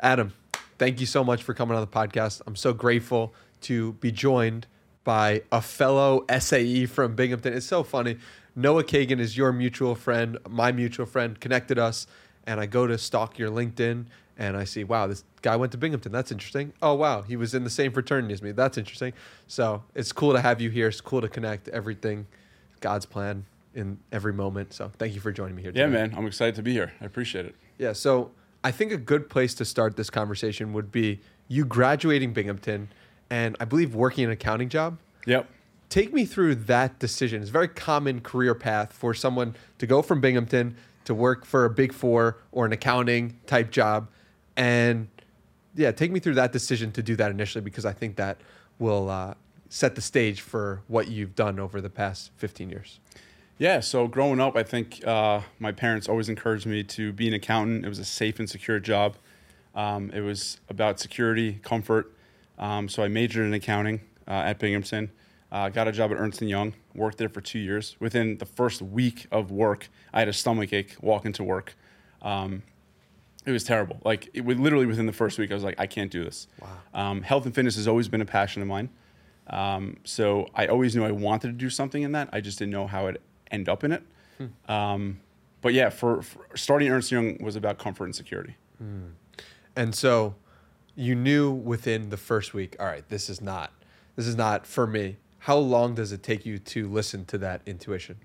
Adam, thank you so much for coming on the podcast. I'm so grateful to be joined by a fellow SAE from Binghamton. It's so funny. Noah Kagan is your mutual friend, my mutual friend, connected us, and I go to stalk your LinkedIn and I see, wow, this guy went to Binghamton. That's interesting. Oh, wow, he was in the same fraternity as me. That's interesting. So it's cool to have you here. It's cool to connect everything, God's plan in every moment. So thank you for joining me here. Yeah, man. I'm excited to be here. I appreciate it. Yeah. So I think a good place to start this conversation would be you graduating Binghamton and I believe working an accounting job. Yep. Take me through that decision. It's a very common career path for someone to go from Binghamton to work for a big four or an accounting type job. And yeah, take me through that decision to do that initially because I think that will uh, set the stage for what you've done over the past 15 years. Yeah. So growing up, I think uh, my parents always encouraged me to be an accountant. It was a safe and secure job. Um, it was about security, comfort. Um, so I majored in accounting uh, at Binghamton. Uh, got a job at Ernst Young. Worked there for two years. Within the first week of work, I had a stomach ache walking to work. Um, it was terrible. Like it literally within the first week, I was like, I can't do this. Wow. Um, health and fitness has always been a passion of mine. Um, so I always knew I wanted to do something in that. I just didn't know how it end up in it. Um, but yeah, for, for starting Ernst Young was about comfort and security. And so you knew within the first week, all right, this is not this is not for me. How long does it take you to listen to that intuition?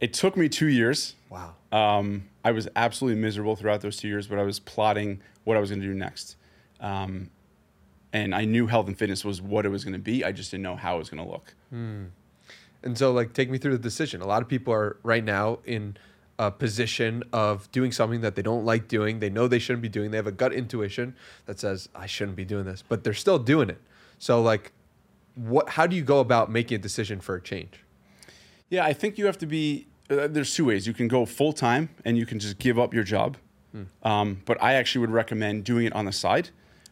It took me two years. Wow. Um, I was absolutely miserable throughout those two years, but I was plotting what I was going to do next. Um, and I knew health and fitness was what it was going to be. I just didn't know how it was going to look. And so like take me through the decision. A lot of people are right now in a position of doing something that they don't like doing. They know they shouldn't be doing. They have a gut intuition that says I shouldn't be doing this, but they're still doing it. So like what how do you go about making a decision for a change? Yeah, I think you have to be. Uh, there's two ways. You can go full time and you can just give up your job. Um, but I actually would recommend doing it on the side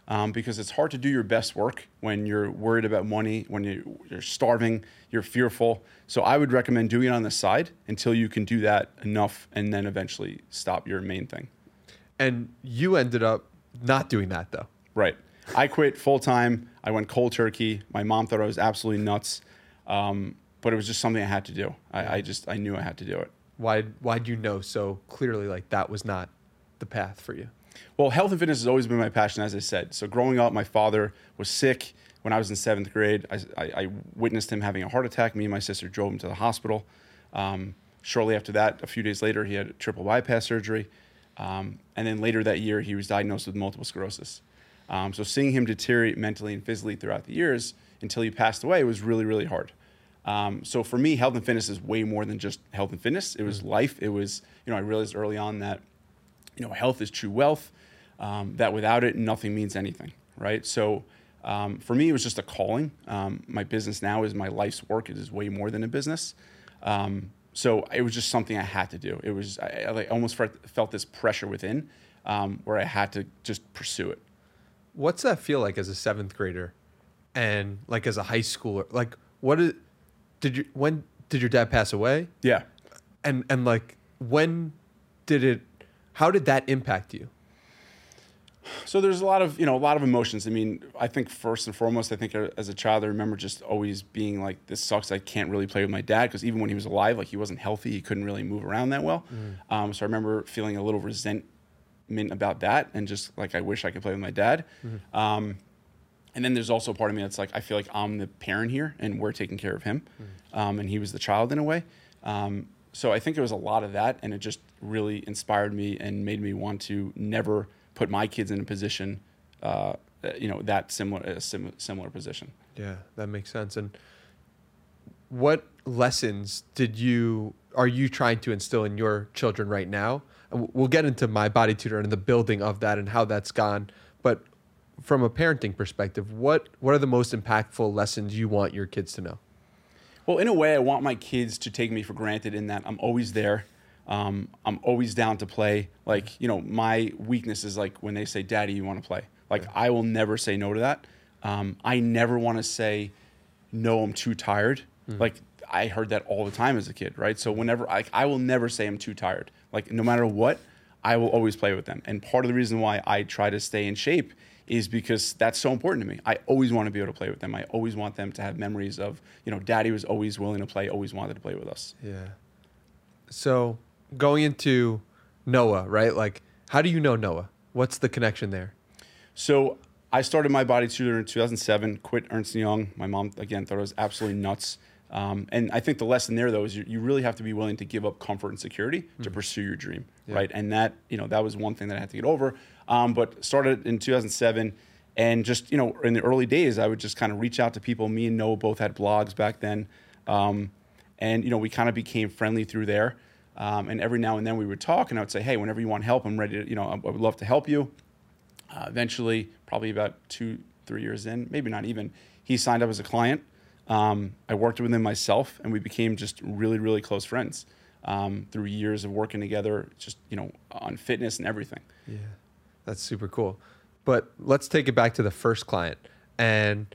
um, because it's hard to do your best work when you're worried about money, when you, you're starving, you're fearful. So I would recommend doing it on the side until you can do that enough and then eventually stop your main thing. And you ended up not doing that though. Right. I quit full time. I went cold turkey. My mom thought I was absolutely nuts. Um, but it was just something I had to do. I, I just, I knew I had to do it. Why why'd you know so clearly like that was not the path for you? Well, health and fitness has always been my passion, as I said. So growing up, my father was sick when I was in seventh grade. I, I, I witnessed him having a heart attack. Me and my sister drove him to the hospital. Um, shortly after that, a few days later, he had triple bypass surgery. Um, and then later that year, he was diagnosed with multiple sclerosis. Um, so seeing him deteriorate mentally and physically throughout the years until he passed away was really, really hard. Um, so for me, health and fitness is way more than just health and fitness. It was life. It was, you know, I realized early on that you know, health is true wealth. Um, that without it, nothing means anything, right? So um, for me, it was just a calling. Um, my business now is my life's work. It is way more than a business. Um, so it was just something I had to do. It was I, I like almost felt, felt this pressure within um, where I had to just pursue it. What's that feel like as a seventh grader, and like as a high schooler? Like, what is, did you when did your dad pass away? Yeah. And and like when did it? How did that impact you? So there's a lot of you know a lot of emotions. I mean, I think first and foremost, I think uh, as a child, I remember just always being like, "This sucks. I can't really play with my dad." Because even when he was alive, like he wasn't healthy, he couldn't really move around that well. Um, so I remember feeling a little resentment about that, and just like I wish I could play with my dad. Um, and then there's also a part of me that's like, I feel like I'm the parent here, and we're taking care of him, um, and he was the child in a way. Um, so I think it was a lot of that, and it just really inspired me and made me want to never put my kids in a position, uh, you know, that similar a sim- similar position. Yeah, that makes sense. And what lessons did you are you trying to instill in your children right now? We'll get into MyBodyTutor and the building of that and how that's gone. But from a parenting perspective, what what are the most impactful lessons you want your kids to know? Well, in a way, I want my kids to take me for granted in that I'm always there. Um, I'm always down to play. Like, you know, my weakness is like when they say, Daddy, you want to play? Like, I will never say no to that. Um, I never want to say, No, I'm too tired. Like, I heard that all the time as a kid, right? So, whenever I, I will never say I'm too tired. Like, no matter what, I will always play with them. And part of the reason why I try to stay in shape is because that's so important to me. I always want to be able to play with them. I always want them to have memories of, you know, daddy was always willing to play, always wanted to play with us. Yeah. So going into Noah, right? Like, how do you know Noah? What's the connection there? So I started MyBodyTutor in 2007, quit Ernst Young. My mom, again, thought I was absolutely nuts. Um, and I think the lesson there, though, is you, you really have to be willing to give up comfort and security mm-hmm. to pursue your dream, yeah. right? And that, you know, that was one thing that I had to get over. Um, but started in 2007, and just, you know, in the early days, I would just kind of reach out to people. Me and Noah both had blogs back then. Um, and, you know, we kind of became friendly through there. Um, and every now and then we would talk, and I would say, hey, whenever you want help, I'm ready to, you know, I would love to help you. Uh, eventually, probably about two, three years in, maybe not even, he signed up as a client. Um, I worked with him myself, and we became just really, really close friends um, through years of working together, just you know, on fitness and everything. Yeah, that's super cool. But let's take it back to the first client, and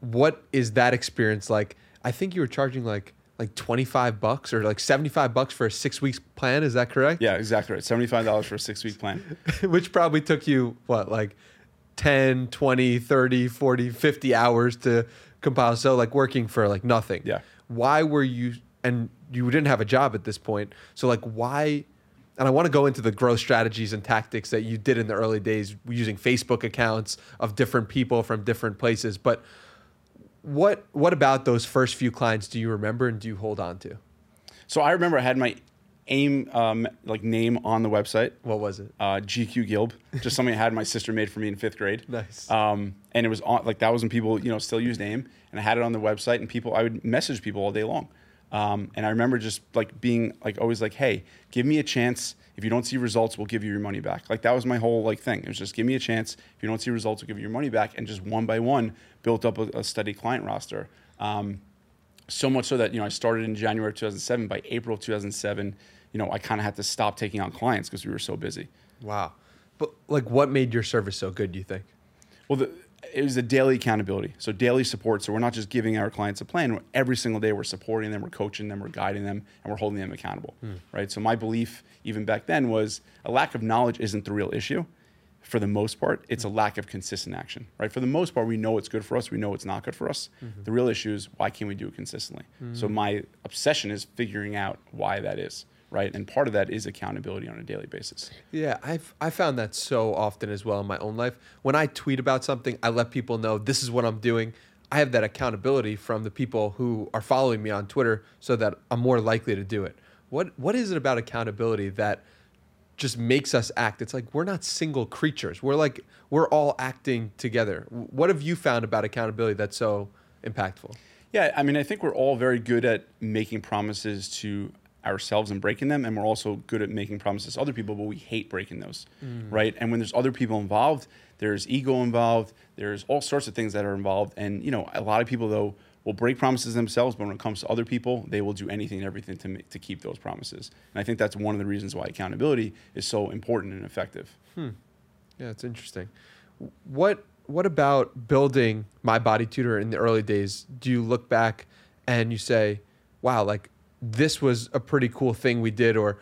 what is that experience like? I think you were charging like like 25 bucks or like 75 bucks for a six weeks plan. Is that correct? Yeah, exactly right. $75 for a six week plan. Which probably took you, what, like 10, 20, 30, 40, 50 hours to compile. So, like working for like nothing. Yeah. Why were you, and you didn't have a job at this point. So, like, why? And I want to go into the growth strategies and tactics that you did in the early days using Facebook accounts of different people from different places. But what what about those first few clients do you remember and do you hold on to? So I remember I had my AIM um, like name on the website. What was it? Uh, GQ Gilb, just something I had my sister made for me in fifth grade. Nice. Um, and it was on like that was when people you know still used name, and I had it on the website, and people I would message people all day long. Um, and I remember just like being like always like, hey, give me a chance. If you don't see results, we'll give you your money back. Like that was my whole like thing. It was just give me a chance. If you don't see results, we'll give you your money back. And just one by one, built up a, a steady client roster. Um, so much so that you know I started in January 2007. By April 2007, you know I kind of had to stop taking on clients because we were so busy. Wow. But like, what made your service so good? Do you think? Well, the, it was a daily accountability. So daily support. So we're not just giving our clients a plan. Every single day we're supporting them, we're coaching them, we're guiding them, and we're holding them accountable. Hmm. Right. So my belief even back then was a lack of knowledge isn't the real issue. For the most part, it's a hmm. lack of consistent action. Right. For the most part, we know it's good for us. We know it's not good for us. Mm-hmm. The real issue is why can't we do it consistently? Mm-hmm. So my obsession is figuring out why that is right? And part of that is accountability on a daily basis. Yeah, I've I found that so often as well in my own life. When I tweet about something, I let people know this is what I'm doing. I have that accountability from the people who are following me on Twitter so that I'm more likely to do it. What what is it about accountability that just makes us act? It's like we're not single creatures. We're like we're all acting together. What have you found about accountability that's so impactful? Yeah, I mean, I think we're all very good at making promises to ourselves and breaking them and we're also good at making promises to other people but we hate breaking those mm. right? And when there's other people involved there's ego involved there's all sorts of things that are involved. And you know a lot of people though will break promises themselves but when it comes to other people they will do anything and everything to, to keep those promises. And i think that's one of the reasons why accountability is so important and effective. Hmm. yeah it's interesting. What what about building MyBodyTutor in the early days? Do you look back and you say wow like this was a pretty cool thing we did, or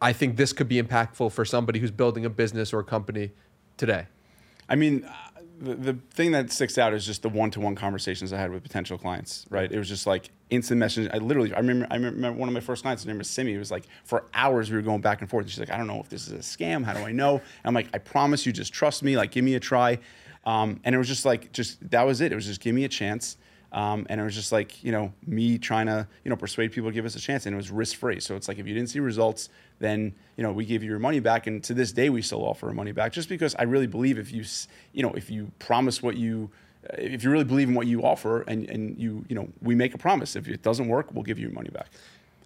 I think this could be impactful for somebody who's building a business or a company today? I mean, uh, the, the thing that sticks out is just the one-to-one conversations I had with potential clients. Right? It was just like instant message. I literally, I remember, I remember one of my first clients. His name was Simi. It was like for hours we were going back and forth. She's like, I don't know if this is a scam. How do I know? And I'm like, I promise you, just trust me. Like, give me a try. Um, and it was just like, just that was it. It was just give me a chance. Um, and it was just like, you know, me trying to, you know, persuade people to give us a chance. And it was risk free. So it's like, if you didn't see results, then, you know, we give you your money back. And to this day, we still offer our money back just because I really believe if you, you know, if you promise what you, uh, if you really believe in what you offer and, and you, you know, we make a promise. If it doesn't work, we'll give you your money back.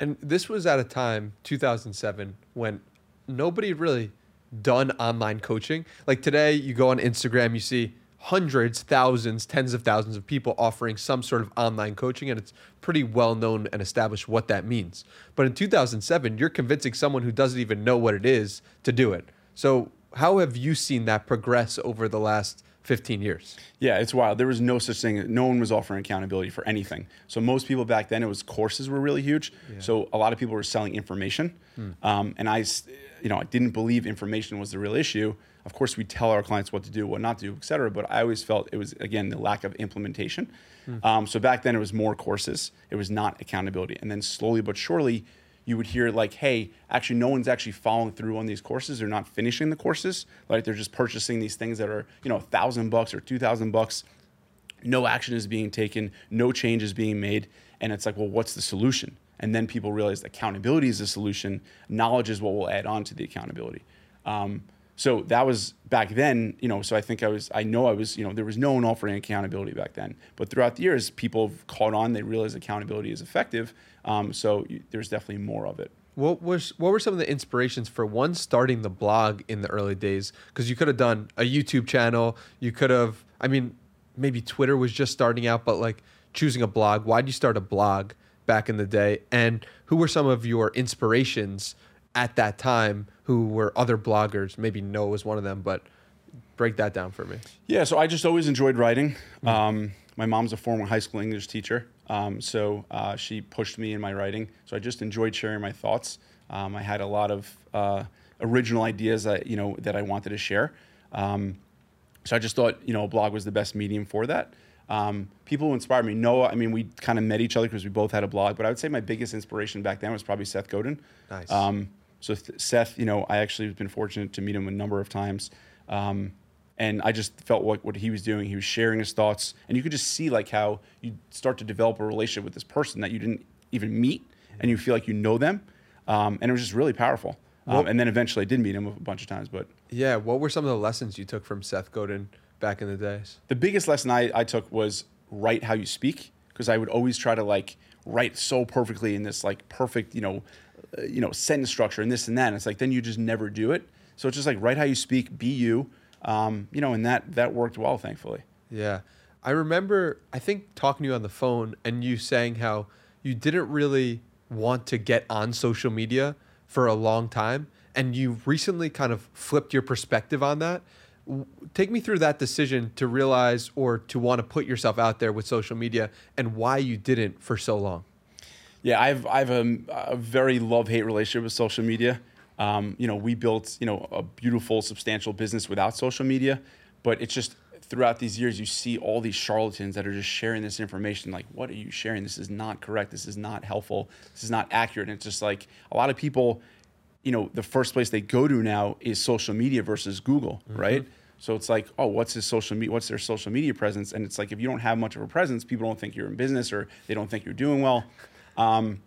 And this was at a time, 2007, when nobody really done online coaching. Like today, you go on Instagram, you see, hundreds, thousands, tens of thousands of people offering some sort of online coaching, and it's pretty well known and established what that means. But in 2007, you're convincing someone who doesn't even know what it is to do it. So, how have you seen that progress over the last 15 years. Yeah, it's wild. There was no such thing. No one was offering accountability for anything. So most people back then, it was courses were really huge. So a lot of people were selling information, um, and I, you know, I didn't believe information was the real issue. Of course, we tell our clients what to do, what not to do, et cetera. But I always felt it was again the lack of implementation. Um, so back then, it was more courses. It was not accountability. And then slowly but surely, you would hear like, hey, actually, no one's actually following through on these courses. They're not finishing the courses. Like they're just purchasing these things that are, you know, a thousand bucks or two thousand bucks. No action is being taken. No change is being made. And it's like, well, what's the solution? And then people realize accountability is the solution. Knowledge is what will add on to the accountability. Um, so that was back then, you know. So I think I was, I know I was, you know, there was no one offering accountability back then. But throughout the years, people have caught on. They realize accountability is effective. Um, so you, there's definitely more of it. What was what were some of the inspirations for one starting the blog in the early days? Because you could have done a YouTube channel. You could have, I mean, maybe Twitter was just starting out, but like choosing a blog. Why did you start a blog back in the day? And who were some of your inspirations at that time? Who were other bloggers? Maybe Noah was one of them, but break that down for me. Yeah, so I just always enjoyed writing. Um, my mom's a former high school English teacher, um, so uh, she pushed me in my writing. So I just enjoyed sharing my thoughts. Um, I had a lot of uh, original ideas that you know that I wanted to share. Um, so I just thought you know a blog was the best medium for that. Um, people who inspired me, Noah. I mean, we kind of met each other because we both had a blog. But I would say my biggest inspiration back then was probably Seth Godin. Nice. So Th- Seth, you know, I actually have been fortunate to meet him a number of times. Um, and I just felt what, what he was doing. He was sharing his thoughts, and you could just see like how you start to develop a relationship with this person that you didn't even meet, and you feel like you know them, um, and it was just really powerful. Um, and then eventually, I did meet him a bunch of times. But Yeah. What were some of the lessons you took from Seth Godin back in the days? the biggest lesson I, I took was write how you speak, because I would always try to like write so perfectly in this like perfect, you know, you know, sentence structure and this and that. And it's like then you just never do it. So it's just like write how you speak, be you, um, you know, and that that worked well, thankfully. Yeah. I remember, I think, talking to you on the phone and you saying how you didn't really want to get on social media for a long time. And you recently kind of flipped your perspective on that. Take me through that decision to realize or to want to put yourself out there with social media and why you didn't for so long. Yeah, I've I've a, a very love hate relationship with social media. Um, you know, we built you know a beautiful, substantial business without social media, but it's just throughout these years you see all these charlatans that are just sharing this information. Like, what are you sharing? This is not correct. This is not helpful. This is not accurate. And it's just like a lot of people, you know, the first place they go to now is social media versus Google, right? So it's like, oh, what's his social media? What's their social media presence? And it's like if you don't have much of a presence, people don't think you're in business or they don't think you're doing well. Um,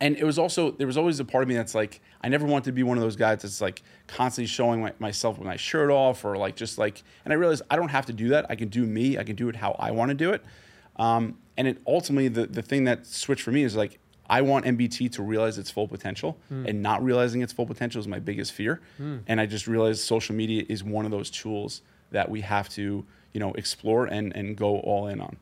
and it was also there was always a part of me that's like I never wanted to be one of those guys that's like constantly showing my, myself with my shirt off or like just like and I realized I don't have to do that. I can do me. I can do it how I want to do it. Um, and it ultimately the, the thing that switched for me is like I want MBT to realize its full potential and not realizing its full potential is my biggest fear. And I just realized social media is one of those tools that we have to you know explore and and go all in on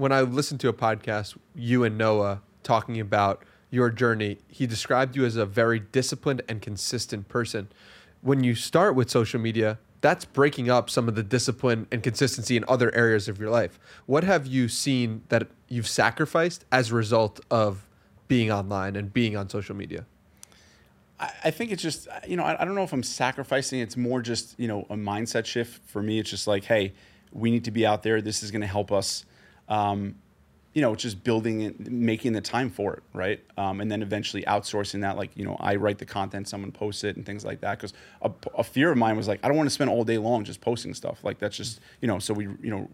when I listened to a podcast, you and Noah talking about your journey, he described you as a very disciplined and consistent person. When you start with social media, that's breaking up some of the discipline and consistency in other areas of your life. What have you seen that you've sacrificed as a result of being online and being on social media? I, think it's just you know I don't know if I'm sacrificing. It's more just you know a mindset shift for me. It's just like hey, we need to be out there. This is going to help us. Um, you know, just building it, making the time for it, right? Um, and then eventually outsourcing that. Like, you know, I write the content, someone posts it, and things like that. Because a, a fear of mine was like, I don't want to spend all day long just posting stuff. Like, that's just, you know. So we, you know,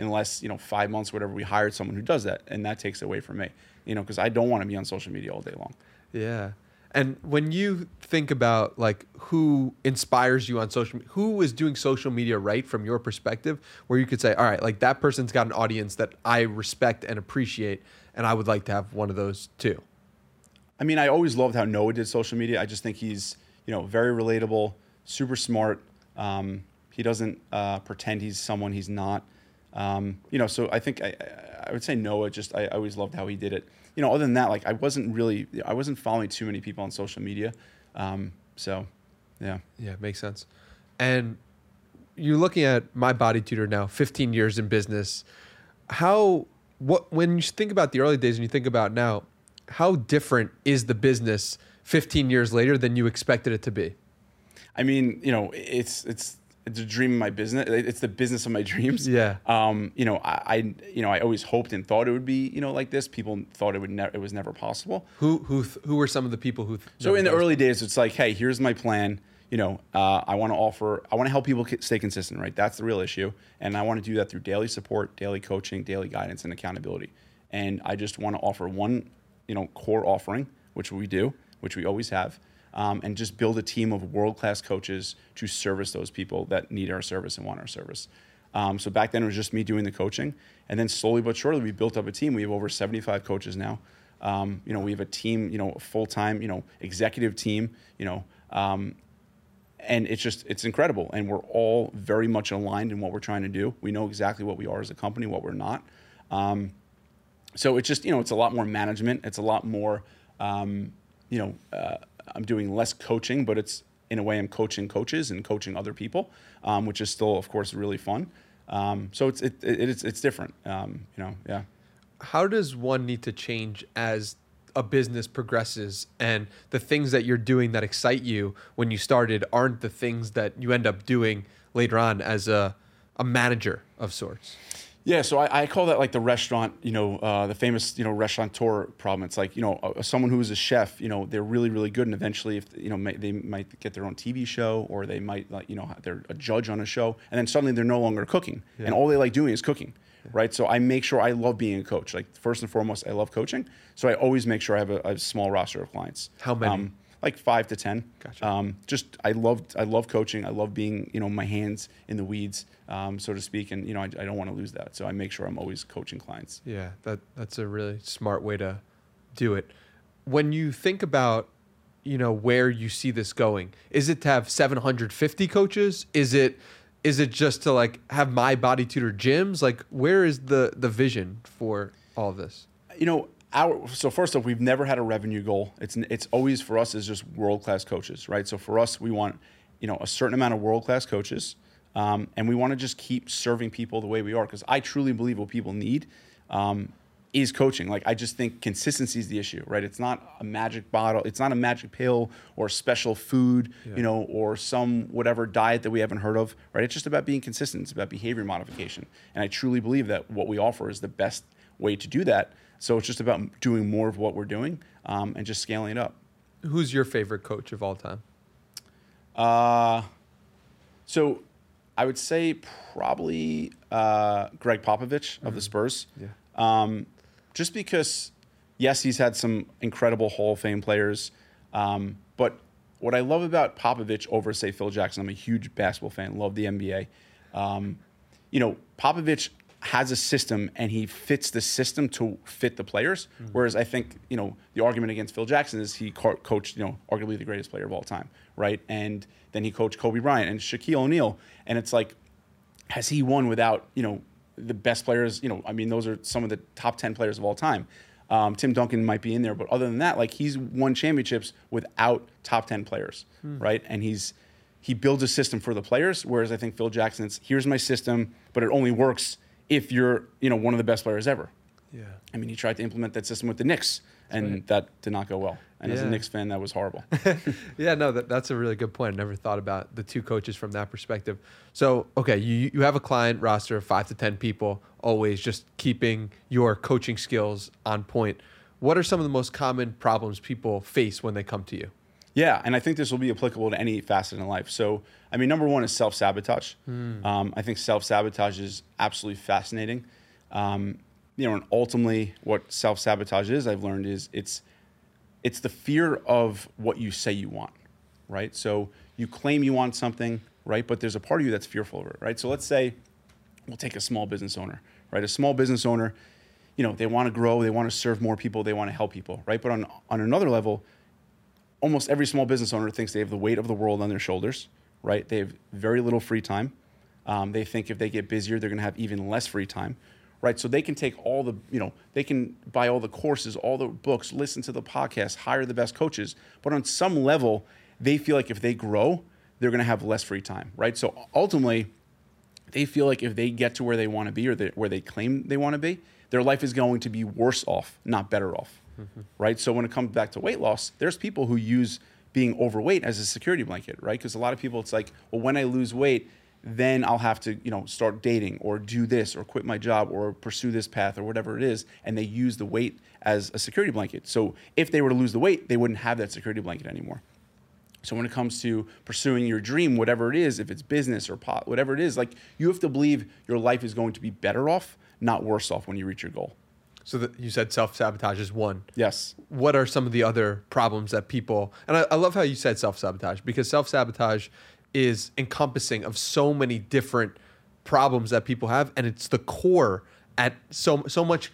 in the last, you know, five months, whatever, we hired someone who does that, and that takes away from me. You know, because I don't want to be on social media all day long. Yeah. And when you think about like who inspires you on social media, who is doing social media right from your perspective, where you could say, all right, like that person's got an audience that I respect and appreciate, and I would like to have one of those too. I mean, I always loved how Noah did social media. I just think he's, you know, very relatable, super smart. Um, he doesn't uh, pretend he's someone he's not. Um, you know, so I think I, I- would say Noah. Just I, I always loved how he did it. You know, other than that, like I wasn't really, I wasn't following too many people on social media. Um, so, yeah. Yeah, makes sense. And you're looking at MyBodyTutor now, 15 years in business. How what when you think about the early days and you think about now, how different is the business 15 years later than you expected it to be? I mean, you know, it's it's it's a dream of my business. It's the business of my dreams. Yeah. Um, you know, I, I you know I always hoped and thought it would be you know like this. People thought it would never it was never possible. Who who th- who were some of the people who? Th- So in the early days, it's like, hey, here's my plan. You know, uh, I want to offer, I want to help people stay consistent, right? That's the real issue, and I want to do that through daily support, daily coaching, daily guidance, and accountability. And I just want to offer one, you know, core offering, which we do, which we always have, um, and just build a team of world class coaches to service those people that need our service and want our service. Um, so back then it was just me doing the coaching, and then slowly but surely we built up a team. We have over 75 coaches now. Um, you know, we have a team, you know, full time, you know, executive team, you know, um, and it's just it's incredible. And we're all very much aligned in what we're trying to do. We know exactly what we are as a company, what we're not. Um, so it's just you know, it's a lot more management. It's a lot more, um, you know, uh, I'm doing less coaching, but it's in a way I'm coaching coaches and coaching other people, um, which is still, of course, really fun. Um, so it's it, it, it's it's different. Um, you know, yeah. how does one need to change as a business progresses and the things that you're doing that excite you when you started aren't the things that you end up doing later on as a a manager of sorts Yeah, so I, I call that like the restaurant, you know, uh, the famous, you know, restaurateur problem. It's like, you know, uh, someone who is a chef, you know, they're really, really good, and eventually, if you know, may, they might get their own TV show, or they might, like, you know, they're a judge on a show, and then suddenly they're no longer cooking, and all they like doing is cooking, right? So I make sure I love being a coach. Like first and foremost, I love coaching, so I always make sure I have a, a small roster of clients. How many? Um, like five to ten. Gotcha. Um, just I love I love coaching. I love being you know my hands in the weeds, um, so to speak, and you know I, I don't want to lose that. So I make sure I'm always coaching clients. yeah that that's a really smart way to do it when you think about you know where you see this going is it to have 750 coaches is it is it just to like have MyBodyTutor gyms like where is the the vision for all of this You know. Our, so first off, we've never had a revenue goal. It's it's always for us is just world class coaches, right? So for us, we want you know a certain amount of world class coaches, um, and we want to just keep serving people the way we are because I truly believe what people need um, is coaching. Like I just think consistency is the issue, right? It's not a magic bottle, it's not a magic pill or special food, you know, or some whatever diet that we haven't heard of, right? It's just about being consistent. It's about behavior modification, and I truly believe that what we offer is the best way to do that. So it's just about doing more of what we're doing um, and just scaling it up. who's your favorite coach of all time Uh, so I would say probably uh, Gregg Popovich of the Spurs. Yeah. Um, just because, yes, he's had some incredible Hall of Fame players. Um, but what I love about Popovich over, say, Phil Jackson, I'm a huge basketball fan, love the NBA. Um, you know, Popovich has a system and he fits the system to fit the players. Whereas I think, you know, the argument against Phil Jackson is he co- coached, you know, arguably the greatest player of all time, right? And then he coached Kobe Bryant and Shaquille O'Neal. And it's like, has he won without, you know, the best players? You know, I mean, those are some of the top 10 players of all time. Um, Tim Duncan might be in there, but other than that, like he's won championships without top 10 players, right? And he's, he builds a system for the players, whereas I think Phil Jackson's, here's my system, but it only works if you're, you know, one of the best players ever. yeah I mean, he tried to implement that system with the Knicks, and right. that did not go well. And as a Yeah. Knicks fan, that was horrible. yeah, no, that, that's a really good point. I never thought about the two coaches from that perspective. So, okay, you, you have a client roster of five to 10 people, always just keeping your coaching skills on point. What are some of the most common problems people face when they come to you? Yeah, and I think this will be applicable to any facet in life. So, I mean, number one is self sabotage. Um, I think self sabotage is absolutely fascinating. Um, you know, and ultimately, what self sabotage is, I've learned is it's it's the fear of what you say you want, right? So you claim you want something, right? But there's a part of you that's fearful of it, right? So let's say we'll take a small business owner, right? A small business owner, you know, they want to grow, they want to serve more people, they want to help people, right? But on on another level, almost every small business owner thinks they have the weight of the world on their shoulders, right? They have very little free time. Um, they think if they get busier, they're going to have even less free time, right? So they can take all the, you know, they can buy all the courses, all the books, listen to the podcast, hire the best coaches. But on some level, they feel like if they grow, they're going to have less free time, right? So ultimately, they feel like if they get to where they want to be or they, where they claim they want to be, their life is going to be worse off, not better off. Mm-hmm. Right? So when it comes back to weight loss, there's people who use being overweight as a security blanket, right? Because a lot of people it's like, well, when I lose weight, then I'll have to, you know, start dating or do this or quit my job or pursue this path or whatever it is. And they use the weight as a security blanket. So if they were to lose the weight, they wouldn't have that security blanket anymore. So when it comes to pursuing your dream, whatever it is, if it's business or pot, whatever it is, like you have to believe your life is going to be better off, not worse off when you reach your goal. So that you said self sabotage is one. Yes. What are some of the other problems that people? And I, I love how you said self sabotage because self sabotage is encompassing of so many different problems that people have, and it's the core at so so much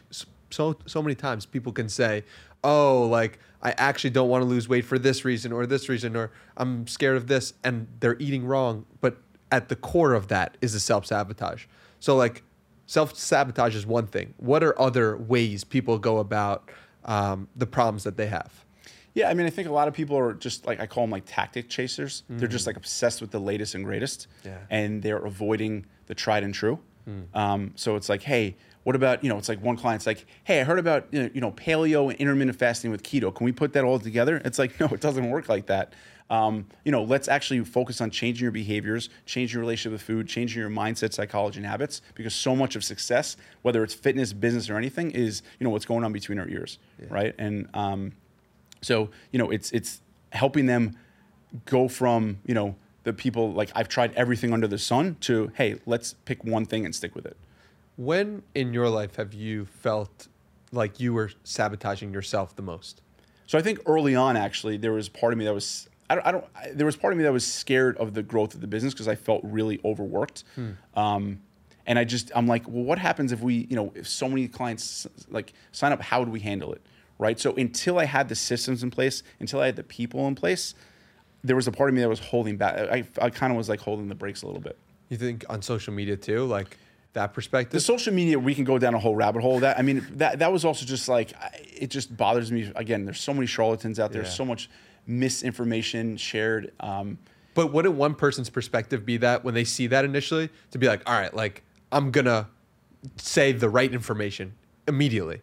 so so many times people can say, "Oh, like I actually don't want to lose weight for this reason or this reason or I'm scared of this," and they're eating wrong. But at the core of that is the self sabotage. So like self sabotage is one thing. What are other ways people go about um, the problems that they have? Yeah, I mean, I think a lot of people are just like I call them like tactic chasers. Mm. They're just like obsessed with the latest and greatest, yeah. and they're avoiding the tried and true. Mm. Um, so it's like, hey, what about you know? It's like one client's like, hey, I heard about you know, paleo and intermittent fasting with keto. Can we put that all together? It's like, no, it doesn't work like that. Um, you know, let's actually focus on changing your behaviors, changing your relationship with food, changing your mindset, psychology, and habits. Because so much of success, whether it's fitness, business, or anything, is you know what's going on between our ears, yeah. right? And um, so, you know, it's it's helping them go from, you know, the people like I've tried everything under the sun to, hey, let's pick one thing and stick with it. When in your life have you felt like you were sabotaging yourself the most? So I think early on, actually, there was part of me that was I don't, I don't I, there was part of me that was scared of the growth of the business because I felt really overworked. Hmm. Um, and I just I'm like, well, what happens if we, you know, if so many clients like sign up, how do we handle it? right? So until I had the systems in place, until I had the people in place, there was a part of me that was holding back. I, I kind of was like holding the brakes a little bit. You think on social media too, like that perspective? The social media, we can go down a whole rabbit hole. That I mean, that that was also just like it just bothers me. Again, there's so many charlatans out there. Yeah. So much misinformation shared. Um, but wouldn't one person's perspective be that when they see that initially to be like, all right, like I'm gonna say the right information immediately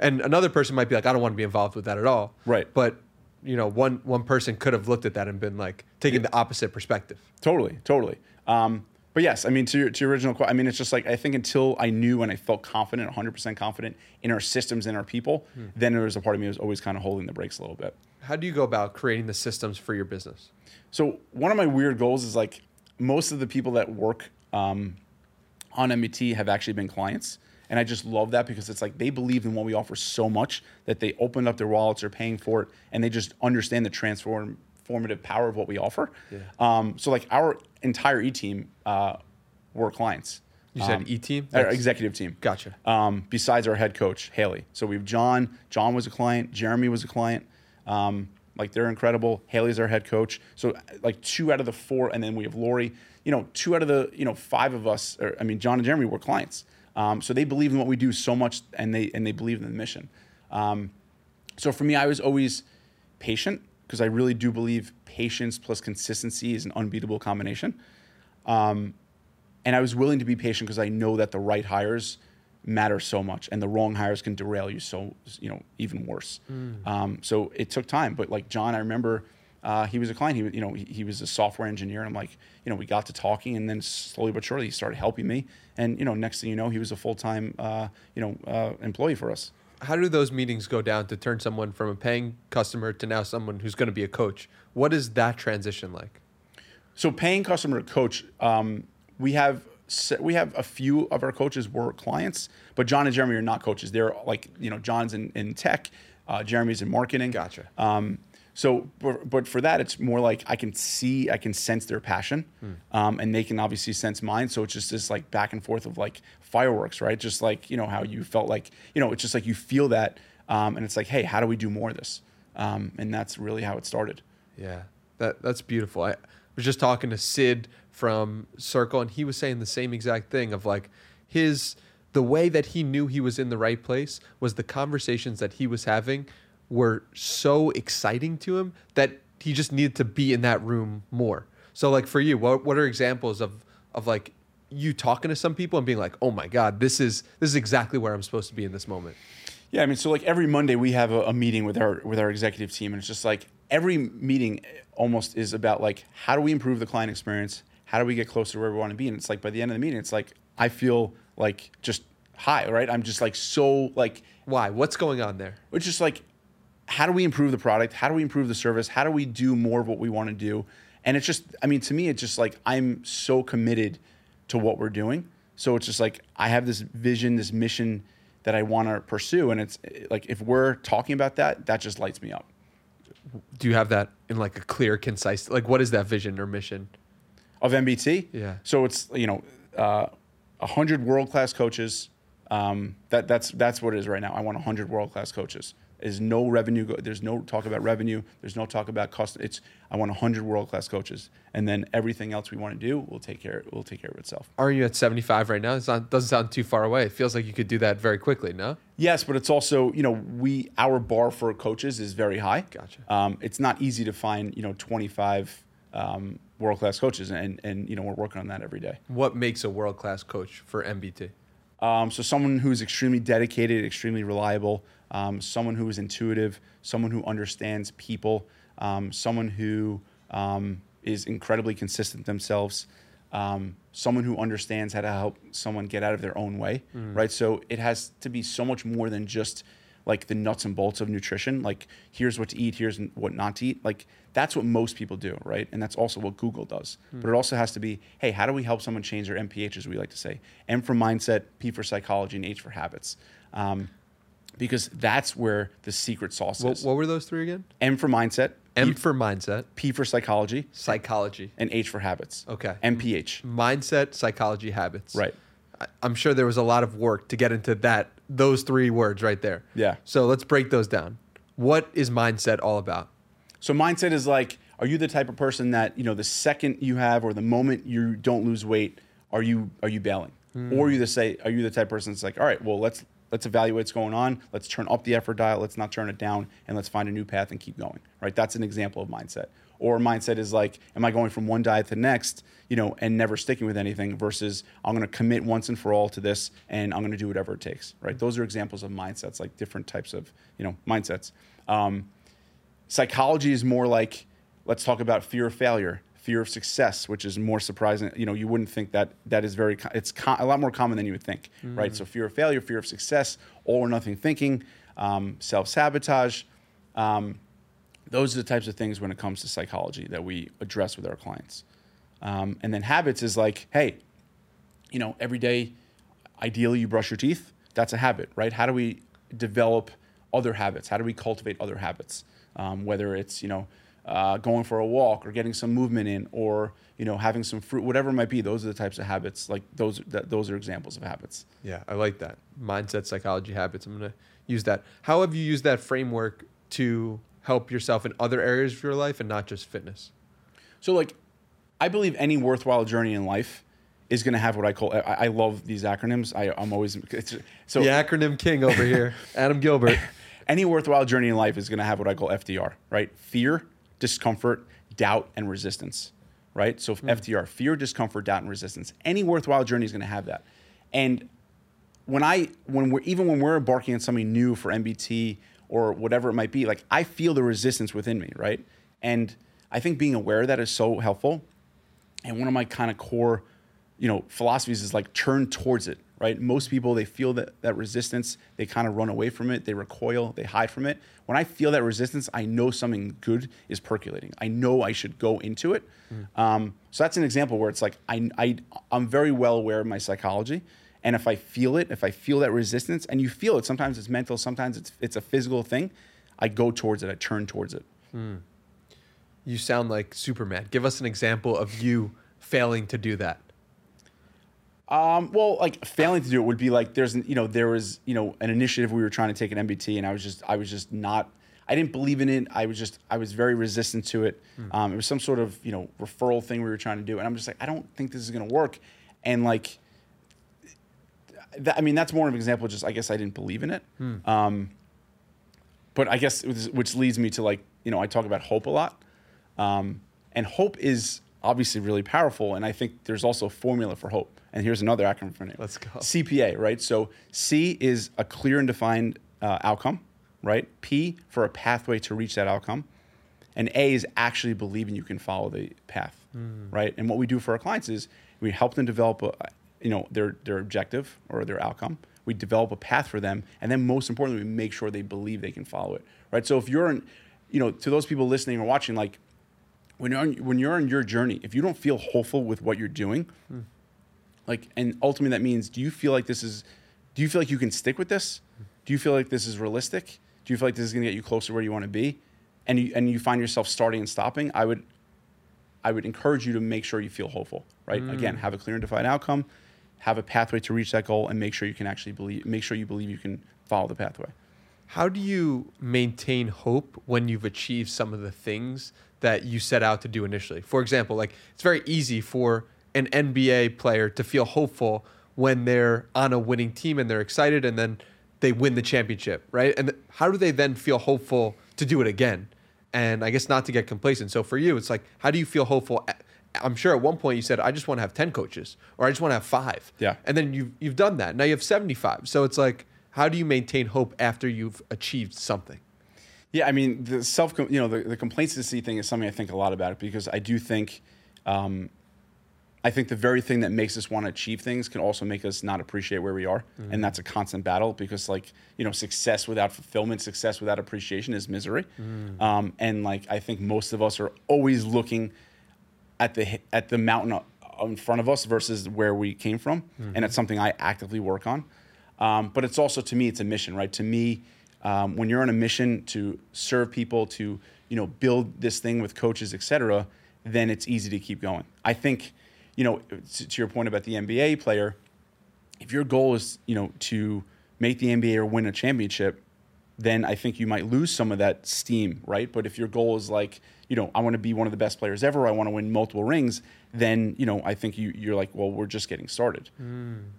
and another person might be like, I don't want to be involved with that at all. Right. But you know, one one person could have looked at that and been like taking the opposite perspective. Totally, totally. Um, but yes, I mean to your, to your original question, I mean it's just like I think until I knew and I felt confident, 100% confident in our systems and our people, hmm. then there was a part of me was always kind of holding the brakes a little bit. How do you go about creating the systems for your business? So one of my weird goals is like most of the people that work um, on MBT have actually been clients. And I just love that because it's like they believe in what we offer so much that they open up their wallets, they're paying for it, and they just understand the transformative power of what we offer. Yeah. Um, so like our entire e team uh, were clients. You said um, e team, our executive team. Gotcha. Um, besides our head coach Haley, so we have John. John was a client. Jeremy was a client. Um, like they're incredible. Haley's our head coach. So like two out of the four, and then we have Lori. You know, two out of the you know five of us. I mean, John and Jeremy were clients. Um, so they believe in what we do so much, and they and they believe in the mission. Um, so for me, I was always patient because I really do believe patience plus consistency is an unbeatable combination. Um, and I was willing to be patient because I know that the right hires matter so much, and the wrong hires can derail you so you know even worse. Mm. so it took time, but like John, I remember uh, he was a client. He, you know, he, he, was a software engineer. And I'm like, you know, we got to talking, and then slowly but surely he started helping me. And you know, next thing you know, he was a full time, uh, you know, uh, employee for us. How do those meetings go down to turn someone from a paying customer to now someone who's going to be a coach? What is that transition like? So, paying customer to coach, um, we have we have a few of our coaches were clients, but John and Jeremy are not coaches. They're like, you know, John's in, in tech, uh, Jeremy's in marketing. Gotcha. Um, so, but for that, it's more like I can see, I can sense their passion, hmm. um, and they can obviously sense mine. So it's just this like back and forth of like fireworks, right? Just like you know how you felt like you know, it's just like you feel that, um, and it's like, hey, how do we do more of this? Um, and that's really how it started. Yeah, that that's beautiful. I was just talking to Sid from Circle, and he was saying the same exact thing of like his the way that he knew he was in the right place was the conversations that he was having were so exciting to him that he just needed to be in that room more. So like for you, what what are examples of of like you talking to some people and being like, "Oh my god, this is this is exactly where I'm supposed to be in this moment." Yeah, I mean, so like every Monday we have a, a meeting with our with our executive team, and it's just like every meeting almost is about like how do we improve the client experience? How do we get closer to where we want to be? And it's like by the end of the meeting, it's like I feel like just high, right? I'm just like so like Why? What's going on there? it's just like how do we improve the product? How do we improve the service? How do we do more of what we want to do? And it's just, I mean, to me, it's just like I'm so committed to what we're doing. So it's just like I have this vision, this mission that I want to pursue, and it's like if we're talking about that, that just lights me up. Do you have that in like a clear, concise like what is that vision or mission? Of MBT. Yeah. So it's you know uh, hundred world class coaches. Um, that that's that's what it is right now. I want hundred world class coaches. There's no revenue. Go, there's no talk about revenue. There's no talk about cost. It's I want hundred world class coaches, and then everything else we want to do will take care. Will take care of itself. Aren't you at 75 right now? It doesn't sound too far away. It feels like you could do that very quickly, no? Yes, but it's also you know we our bar for coaches is very high. Gotcha. Um, it's not easy to find you know 25 um, world class coaches, and and you know we're working on that every day. What makes a world class coach for MBT? Um, so someone who's extremely dedicated, extremely reliable, um, someone who is intuitive, someone who understands people, um, someone who um, is incredibly consistent themselves, um, someone who understands how to help someone get out of their own way, right? So it has to be so much more than just like the nuts and bolts of nutrition. Like here's what to eat, here's what not to eat. Like that's what most people do, right? And that's also what Google does. But it also has to be, hey, how do we help someone change their MPH, as we like to say? M for mindset, P for psychology, and H for habits. Um, because that's where the secret sauce What, is. what were those three again? M for mindset, M P, for mindset, P for psychology, psychology, and H for habits. Okay. MPH. mindset, psychology, habits. Right. I- I'm sure there was a lot of work to get into that those three words right there. Yeah. So let's break those down. What is mindset all about? So mindset is like, are you the type of person that you know the second you have or the moment you don't lose weight, are you are you bailing, hmm. or are you the say are you the type of person that's like, all right, well let's let's evaluate what's going on, let's turn up the effort dial, let's not turn it down, and let's find a new path and keep going. Right? That's an example of mindset. Or mindset is like, am I going from one diet to the next, you know, and never sticking with anything versus I'm going to commit once and for all to this and I'm going to do whatever it takes. Right? Those are examples of mindsets, like different types of you know mindsets. Um, psychology is more like let's talk about fear of failure fear of success which is more surprising you know you wouldn't think that that is very, it's co- a lot more common than you would think right so fear of failure fear of success all or nothing thinking um, self-sabotage um, those are the types of things when it comes to psychology that we address with our clients um, and then habits is like hey you know, every day, ideally you brush your teeth. That's a habit, right? How do we develop other habits? How do we cultivate other habits? Um, whether it's, you know, uh, going for a walk or getting some movement in or, you know, having some fruit, whatever it might be. Those are the types of habits. Like those, that, those are examples of habits. Yeah, I like that. Mindset, psychology, habits. I'm going to use that. How have you used that framework to help yourself in other areas of your life and not just fitness? So, like, I believe any worthwhile journey in life is going to have what I call. I, I love these acronyms. I, I'm always it's, so the acronym king over here, Adam Gilbert. any worthwhile journey in life is going to have what I call FDR, right? Fear, discomfort, doubt, and resistance, right? So hmm. FDR, fear, discomfort, doubt, and resistance. Any worthwhile journey is going to have that. And when I, when we're even when we're embarking on something new for MBT or whatever it might be, like I feel the resistance within me, right? And I think being aware of that is so helpful. And one of my kind of core, you know, philosophies is like turn towards it, right? Most people they feel that that resistance, they kind of run away from it, they recoil, they hide from it. When I feel that resistance, I know something good is percolating. I know I should go into it. Um, so that's an example where it's like I, I I'm very well aware of my psychology. And if I feel it, if I feel that resistance, and you feel it, sometimes it's mental, sometimes it's it's a physical thing, I go towards it, I turn towards it. You sound like Superman. Give us an example of you failing to do that. Um, well, like failing to do it would be like there's you know there was you know an initiative we were trying to take an MBT and I was just I was just not I didn't believe in it. I was just I was very resistant to it. Um, it was some sort of you know referral thing we were trying to do and I'm just like I don't think this is gonna work. And like, that, I mean that's more of an example. Just I guess I didn't believe in it. Um, but I guess was- which leads me to like you know I talk about hope a lot, um, and hope is obviously really powerful. And I think there's also a formula for hope. And here's another acronym for it. Let's go. CPA, right? So C is a clear and defined uh, outcome, right? P for a pathway to reach that outcome. And A is actually believing you can follow the path, right? And what we do for our clients is we help them develop, a, you know, their their objective or their outcome. We develop a path for them, and then most importantly, we make sure they believe they can follow it, right? So if you're in, you know, to those people listening or watching, like when you're on, when you're on your journey, if you don't feel hopeful with what you're doing, like, and ultimately that means, do you feel like this is, do you feel like you can stick with this? Do you feel like this is realistic? Do you feel like this is going to get you closer where you want to be? And you and you find yourself starting and stopping. I would, I would encourage you to make sure you feel hopeful. Right. Mm. Again, have a clear and defined outcome, have a pathway to reach that goal, and make sure you can actually believe. Make sure you believe you can follow the pathway. How do you maintain hope when you've achieved some of the things that you set out to do initially? For example, like it's very easy for an NBA player to feel hopeful when they're on a winning team and they're excited and then they win the championship, right? And how do they then feel hopeful to do it again? And I guess not to get complacent. So for you, it's like, how do you feel hopeful? I'm sure at one point you said, I just want to have 10 coaches or I just want to have five. Yeah. And then you've, you've done that. Now you have 75. So it's like, how do you maintain hope after you've achieved something? Yeah, I mean the self, you know, the, the complacency thing is something I think a lot about because I do think, um, I think the very thing that makes us want to achieve things can also make us not appreciate where we are, and that's a constant battle because like you know, success without fulfillment, success without appreciation is misery, um, and like I think most of us are always looking at the at the mountain in front of us versus where we came from, and it's something I actively work on. Um, but it's also to me, it's a mission, right? To me, um, when you're on a mission to serve people, to you know, build this thing with coaches, et cetera, then it's easy to keep going. I think, you know, to, to your point about the NBA player, if your goal is you know to make the NBA or win a championship, then I think you might lose some of that steam, right? But if your goal is like, you know, I want to be one of the best players ever, I want to win multiple rings, then you know, I think you you're like, well, we're just getting started. Mm.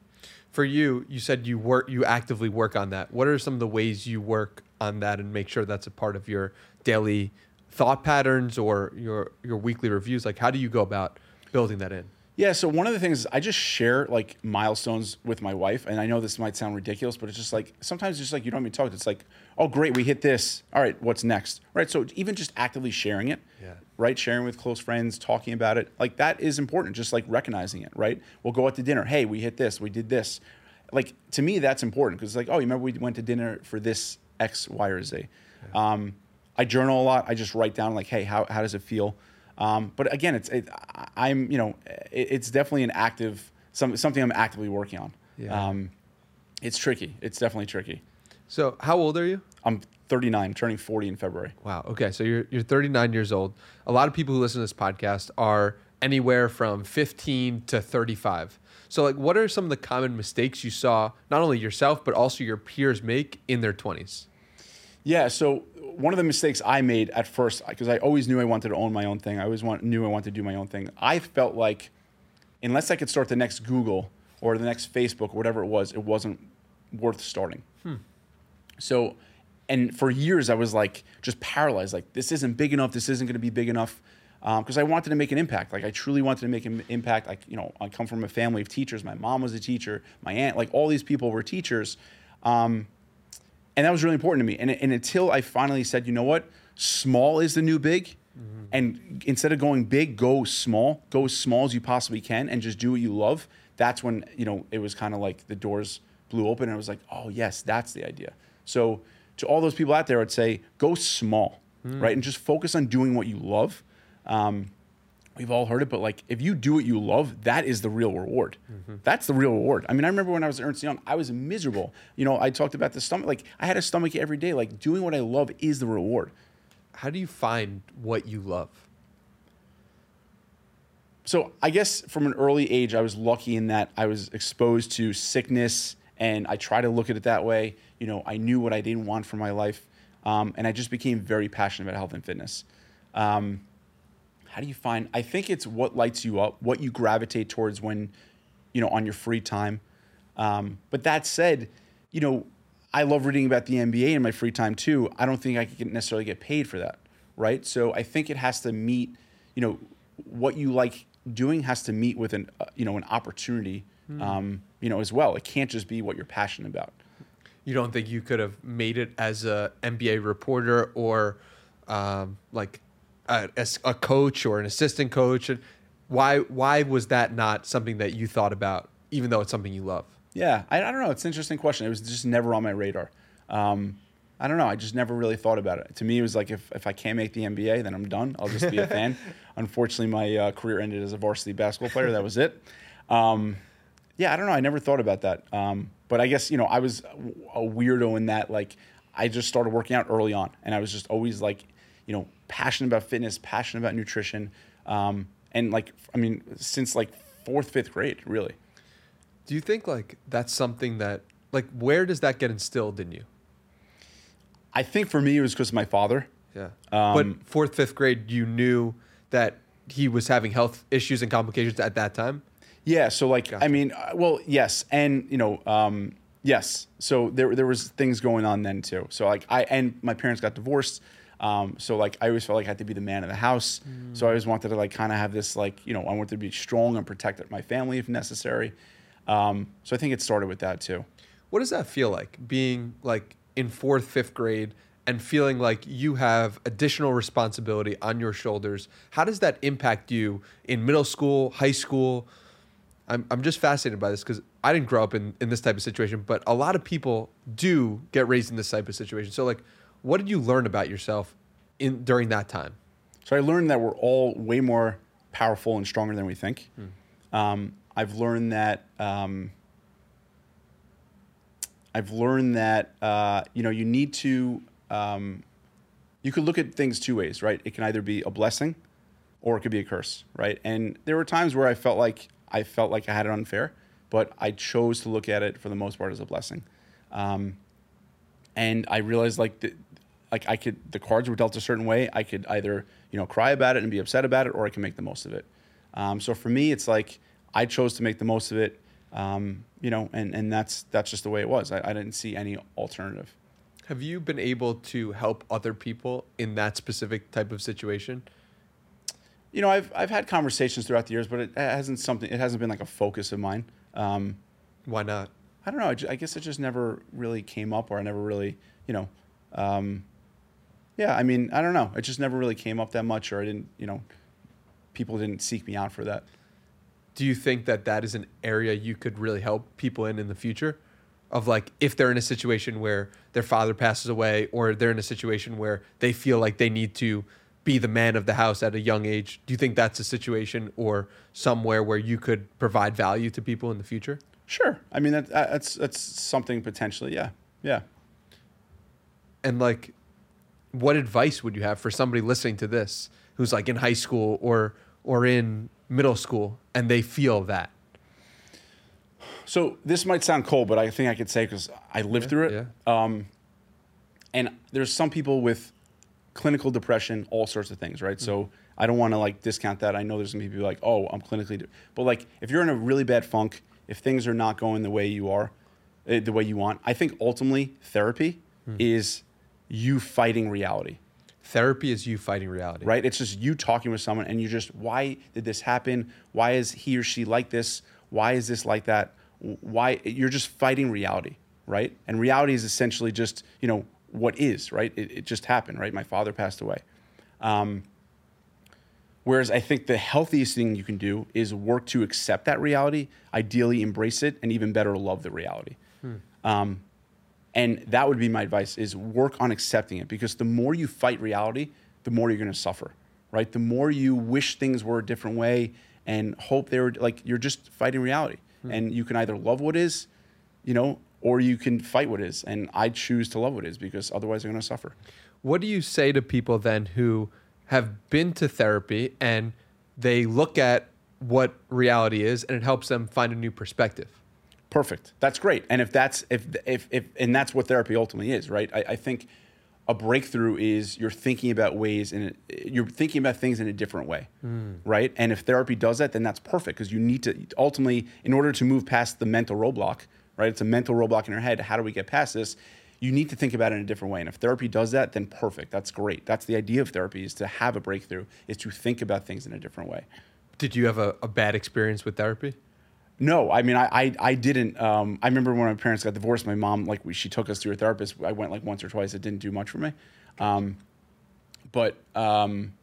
For you, you said you work, you actively work on that. What are some of the ways you work on that and make sure that's a part of your daily thought patterns or your your weekly reviews? Like, how do you go about building that in? Yeah, so one of the things is I just share like milestones with my wife, and I know this might sound ridiculous, but it's just like sometimes it's just like you don't even talk. It's like, oh great, we hit this. All right, what's next? Right. So even just actively sharing it, Yeah. right, sharing with close friends, talking about it, like that is important. Just like recognizing it, right? We'll go out to dinner. Hey, we hit this. We did this. Like to me, that's important because it's like, oh, you remember we went to dinner for this X, Y, or Z. Um, I journal a lot. I just write down like, hey, how how does it feel? Um, but again, it's it, I'm you know it, it's definitely an active some, something I'm actively working on. Yeah. Um, it's tricky. It's definitely tricky. So, how old are you? I'm 39, turning 40 in February. Wow. Okay. So you're you're 39 years old. A lot of people who listen to this podcast are anywhere from 15 to 35. So like what are some of the common mistakes you saw not only yourself but also your peers make in their 20s? Yeah. So one of the mistakes I made at first, because I always knew I wanted to own my own thing. I always want, knew I wanted to do my own thing. I felt like unless I could start the next Google or the next Facebook or whatever it was, it wasn't worth starting. So, and for years I was like just paralyzed. Like this isn't big enough. This isn't going to be big enough. Because I wanted to make an impact. Like I truly wanted to make an impact. Like you know, I come from a family of teachers. My mom was a teacher. My aunt, like all these people were teachers. Um, and that was really important to me. And, and until I finally said, you know what, small is the new big, and instead of going big, go small, go as small as you possibly can, and just do what you love. That's when you know it was kind of like the doors blew open, and I was like, oh yes, that's the idea. So to all those people out there, I'd say go small, right, and just focus on doing what you love. Um, We've all heard it, but like if you do what you love, that is the real reward. That's the real reward. I mean, I remember when I was at Ernst Young, I was miserable. You know, I talked about the stomach. Like I had a stomach every day. Like doing what I love is the reward. How do you find what you love? So I guess from an early age, I was lucky in that I was exposed to sickness, and I try to look at it that way. You know, I knew what I didn't want for my life, um, and I just became very passionate about health and fitness. Um, how do you find i think it's what lights you up what you gravitate towards when you know on your free time um, but that said you know i love reading about the nba in my free time too i don't think i can necessarily get paid for that right so i think it has to meet you know what you like doing has to meet with an uh, you know an opportunity um, you know as well. It can't just be what you're passionate about. You don't think you could have made it as a NBA reporter or um, like a, as a coach or an assistant coach? And why why was that not something that you thought about, even though it's something you love? Yeah, I, I don't know. It's an interesting question. It was just never on my radar. Um, I don't know. I just never really thought about it. To me, it was like if, if I can't make the NBA, then I'm done. I'll just be a fan. Unfortunately, my uh, career ended as a varsity basketball player. That was it. Um, yeah, I don't know. I never thought about that. Um, but I guess you know I was a weirdo in that like I just started working out early on, and I was just always like you know passionate about fitness, passionate about nutrition, um, and like I mean since like fourth, fifth grade, really. Do you think like that's something that like where does that get instilled in you? I think for me it was because of my father. Yeah. Um, but fourth, fifth grade, you knew that he was having health issues and complications at that time. Yeah. So like, Gotcha. I mean, uh, well, yes, and you know, um, yes. So there there was things going on then too. So like, I and my parents got divorced. Um, so like, I always felt like I had to be the man of the house. So I always wanted to like kind of have this like, you know, I wanted to be strong and protect my family if necessary. Um, so I think it started with that too. What does that feel like being like in fourth, fifth grade and feeling like you have additional responsibility on your shoulders? How does that impact you in middle school, high school? I'm, I'm just fascinated by this because I didn't grow up in, in this type of situation, but a lot of people do get raised in this type of situation. So, like, what did you learn about yourself in during that time? So I learned that we're all way more powerful and stronger than we think. Um, I've learned that. Um, I've learned that uh, you know you need to. Um, you could look at things two ways, right? It can either be a blessing, or it could be a curse, right? And there were times where I felt like I felt like I had it unfair, but I chose to look at it for the most part as a blessing. Um, and I realized like the, like I could the cards were dealt a certain way. I could either you know cry about it and be upset about it, or I can make the most of it. Um, so for me, it's like I chose to make the most of it. Um, you know, and and that's that's just the way it was. I, I didn't see any alternative. Have you been able to help other people in that specific type of situation? You know, I've I've had conversations throughout the years, but it hasn't something. It hasn't been like a focus of mine. Um, Why not? I don't know. I, ju- I guess it just never really came up, or I never really, you know, um, yeah. I mean, I don't know. It just never really came up that much, or I didn't, you know, people didn't seek me out for that. Do you think that that is an area you could really help people in in the future? Of like, if they're in a situation where their father passes away, or they're in a situation where they feel like they need to be the man of the house at a young age, do you think that's a situation or somewhere where you could provide value to people in the future? Sure. I mean, that, that's that's something potentially. Yeah. Yeah. and like what advice would you have for somebody listening to this who's like in high school or or in middle school and they feel that So this might sound cold, but I think I could say because I lived through it. Um, and there's some people with clinical depression, all sorts of things, right? So I don't want to like discount that. I know there's be people like, oh, I'm clinically, de-. but like if you're in a really bad funk, if things are not going the way you are, eh, the way you want, I think ultimately therapy is you fighting reality therapy is you fighting reality right? It's just you talking with someone and you just, why did this happen? Why is he or she like this? Why is this like that? Why? You're just fighting reality, right? And reality is essentially just, you know, what is, right? It, it just happened, right? My father passed away. Um, whereas I think the healthiest thing you can do is work to accept that reality, ideally embrace it, and even better, love the reality. Um, and that would be my advice is work on accepting it because the more you fight reality the more you're going to suffer right? The more you wish things were a different way and hope they were like you're just fighting reality. Hmm. And you can either love what is you know or you can fight what is. And i choose to love what is because otherwise you're going to suffer. What do you say to people then who have been to therapy and they look at what reality is and it helps them find a new perspective perfect that's great and if that's if if, if and that's what therapy ultimately is right i, I think a breakthrough is you're thinking about ways and you're thinking about things in a different way hmm. right and if therapy does that then that's perfect because you need to ultimately in order to move past the mental roadblock right it's a mental roadblock in your head how do we get past this you need to think about it in a different way. And if therapy does that, then perfect. That's great. That's the idea of therapy is to have a breakthrough, is to think about things in a different way. Did you have a, a bad experience with therapy? No, I mean, I, I, I didn't. Um, I remember when my parents got divorced, my mom, like, we, she took us to a therapist. I went like once or twice. It didn't do much for me. Um, but um,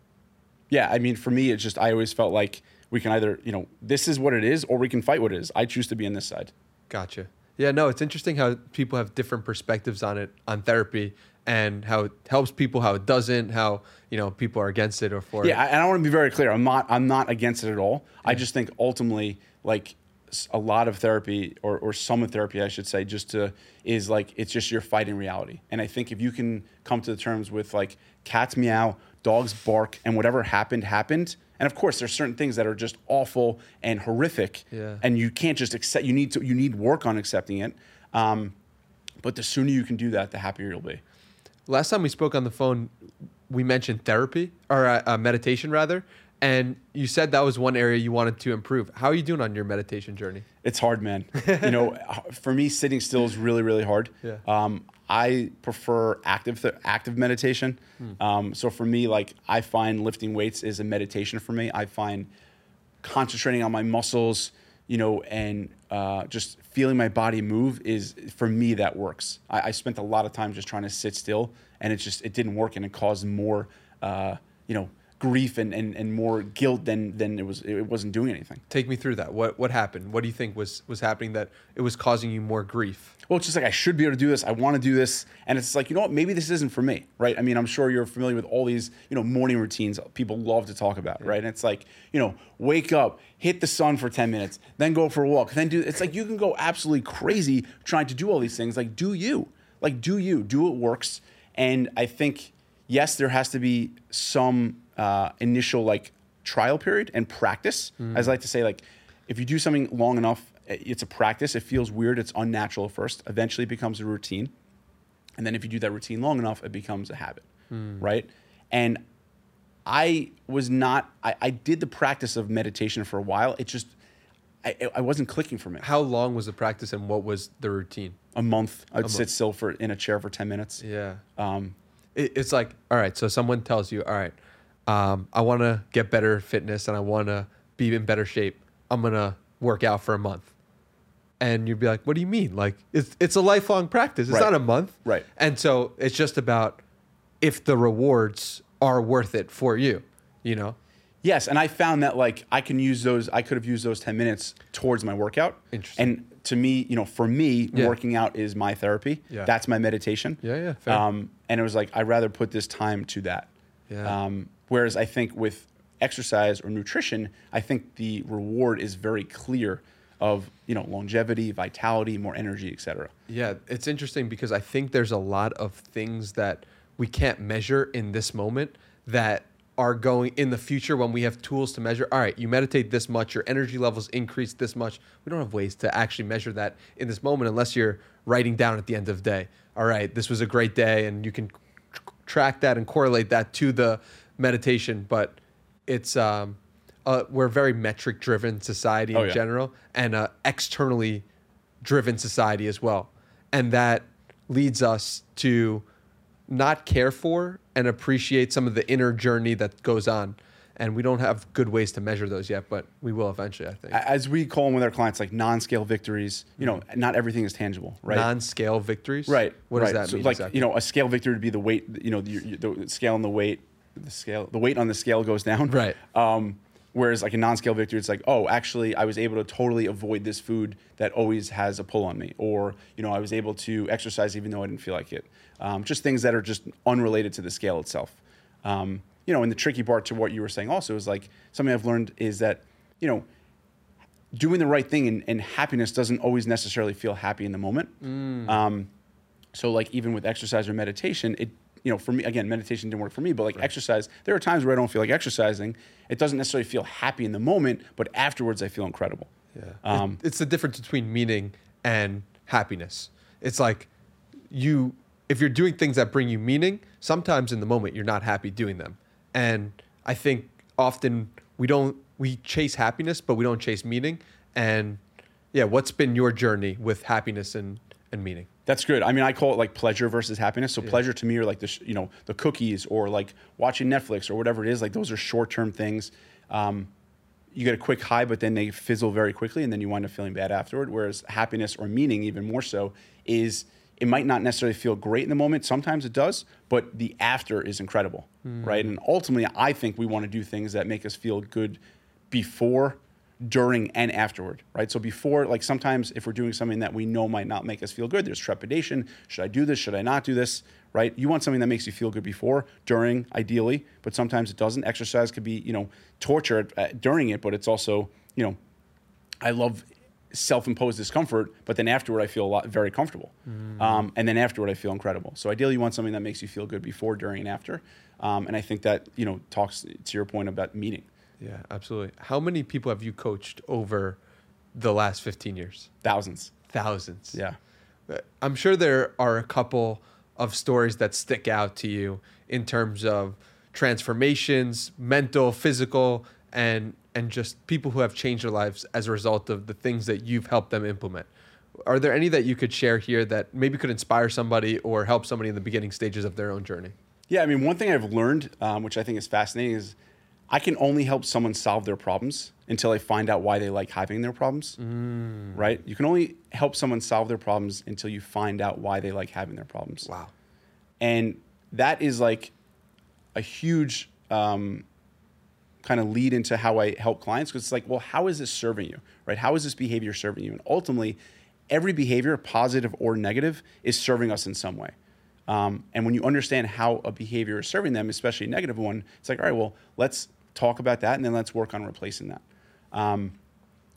yeah, I mean, for me, it's just, I always felt like we can either, you know, this is what it is, or we can fight what it is. I choose to be on this side. Gotcha. Yeah, no, it's interesting how people have different perspectives on it, on therapy, and how it helps people, how it doesn't, how you know people are against it or for Yeah, it. Yeah, and I want to be very clear. I'm not. I'm not against it at all. I just think ultimately, like a lot of therapy, or or some of therapy, I should say, just to is like it's just your fighting reality. And I think if you can come to the terms with like cats meow, dogs bark, and whatever happened happened. And of course, there's certain things that are just awful and horrific, Yeah. and you can't just accept. You need to. You need work on accepting it. Um, but the sooner you can do that, the happier you'll be. Last time we spoke on the phone, we mentioned therapy or uh, uh, meditation rather, and you said that was one area you wanted to improve. How are you doing on your meditation journey? It's hard, man. you know, for me, sitting still is really, really hard. Yeah. Um, I prefer active th- active meditation. Um, so for me, like I find lifting weights is a meditation for me. I find concentrating on my muscles, you know, and uh, just feeling my body move is for me that works. I, I spent a lot of time just trying to sit still, and it just it didn't work, and it caused more, uh, you know, grief and, and, and more guilt than than it was. It wasn't doing anything. Take me through that. What what happened? What do you think was was happening that it was causing you more grief? well, it's just like I should be able to do this. I want to do this, and it's like you know what? Maybe this isn't for me, right? I mean, I'm sure you're familiar with all these you know morning routines people love to talk about, right? And it's like you know, wake up, hit the sun for ten minutes, then go for a walk, then do. It's like you can go absolutely crazy trying to do all these things. Like, do you? Like, do you? Do what works? And I think yes, there has to be some uh, initial like trial period and practice. As I like to say, like if you do something long enough, it's a practice. It feels weird. It's unnatural at first. Eventually, it becomes a routine, and then if you do that routine long enough, it becomes a habit, right? And I was not. I, I did the practice of meditation for a while. It just I, I wasn't clicking for me. How long was the practice and what was the routine? A month, I'd month. sit still for in a chair for ten minutes. Yeah. Um, It, it's like, all right, so someone tells you, all right, um, I want to get better fitness and I want to be in better shape. I'm going to work out for a month. And you'd be like, what do you mean? Like, it's, it's a lifelong practice. It's Right. not a month. Right. And so it's just about if the rewards are worth it for you, you know? Yes, and I found that like I can use those. I could have used those ten minutes towards my workout. Interesting. And to me, you know, for me, Yeah. working out is my therapy. Yeah. That's my meditation. Yeah, yeah, fair. Um, and it was like I'd rather put this time to that. Yeah. Um, whereas I think with exercise or nutrition, I think the reward is very clear of you know longevity, vitality, more energy, etc. Yeah, it's interesting because I think there's a lot of things that we can't measure in this moment that are going in the future when we have tools to measure. All right, you meditate this much, your energy levels increase this much. We don't have ways to actually measure that in this moment unless you're writing down at the end of the day. All right, this was a great day, and you can tr- track that and correlate that to the meditation. But it's um, uh, we're a very metric driven society in Oh, yeah. general and a externally driven society as well. And that leads us to not care for and appreciate some of the inner journey that goes on. And we don't have good ways to measure those yet, but we will eventually, I think. As we call them with our clients, like non-scale victories. You know, not everything is tangible, right? Non scale victories? Right. What right. does that so mean? Like exactly? you know, a scale victory would be the weight. You know, the, the scale on the weight, the scale, the weight on the scale goes down. Right. Um, whereas like a non-scale victory, it's like, oh, actually, I was able to totally avoid this food that always has a pull on me, or you know, I was able to exercise even though I didn't feel like it. Um, just things that are just unrelated to the scale itself. Um, you know, and the tricky part to what you were saying also is like something I've learned is that you know doing the right thing and, and happiness doesn't always necessarily feel happy in the moment. Um, so like even with exercise or meditation, it you know for me again meditation didn't work for me, but like exercise, there are times where I don't feel like exercising. It doesn't necessarily feel happy in the moment, but afterwards I feel incredible. Yeah. Um, it's the difference between meaning and happiness. It's like you, if you're doing things that bring you meaning, sometimes in the moment you're not happy doing them. And I think often we don't, we chase happiness, but we don't chase meaning. And yeah, what's been your journey with happiness and, and meaning? That's good. I mean, I call it like pleasure versus happiness. So pleasure to me are like the sh- you know the cookies or like watching Netflix or whatever it is. Like those are short term things. Um, you get a quick high, but then they fizzle very quickly, and then you wind up feeling bad afterward. Whereas happiness or meaning, even more so, is it might not necessarily feel great in the moment. Sometimes it does, but the after is incredible, right? And ultimately, I think we want to do things that make us feel good before, during, and afterward, right? So before, like sometimes if we're doing something that we know might not make us feel good, there's trepidation. Should I do this? Should I not do this? Right? You want something that makes you feel good before, during, ideally, but sometimes it doesn't. Exercise could be, you know, torture during it, but it's also, you know, I love self-imposed discomfort, but then afterward I feel a lot very comfortable, um, and then afterward I feel incredible. So ideally, you want something that makes you feel good before, during, and after. Um, and I think that you know talks to your point about meeting. Yeah, absolutely. How many people have you coached over the last 15 years? Thousands. Thousands. Yeah. I'm sure there are a couple of stories that stick out to you in terms of transformations, mental, physical, and and just people who have changed their lives as a result of the things that you've helped them implement. Are there any that you could share here that maybe could inspire somebody or help somebody in the beginning stages of their own journey? Yeah, I mean, one thing I've learned, um, which I think is fascinating, is I can only help someone solve their problems until I find out why they like having their problems. Right? You can only help someone solve their problems until you find out why they like having their problems. Wow. And that is like a huge um, kind of lead into how I help clients because it's like, well, how is this serving you? Right? How is this behavior serving you? And ultimately, every behavior, positive or negative, is serving us in some way. Um, and when you understand how a behavior is serving them, especially a negative one, it's like, all right, well, let's talk about that and then let's work on replacing that. Um,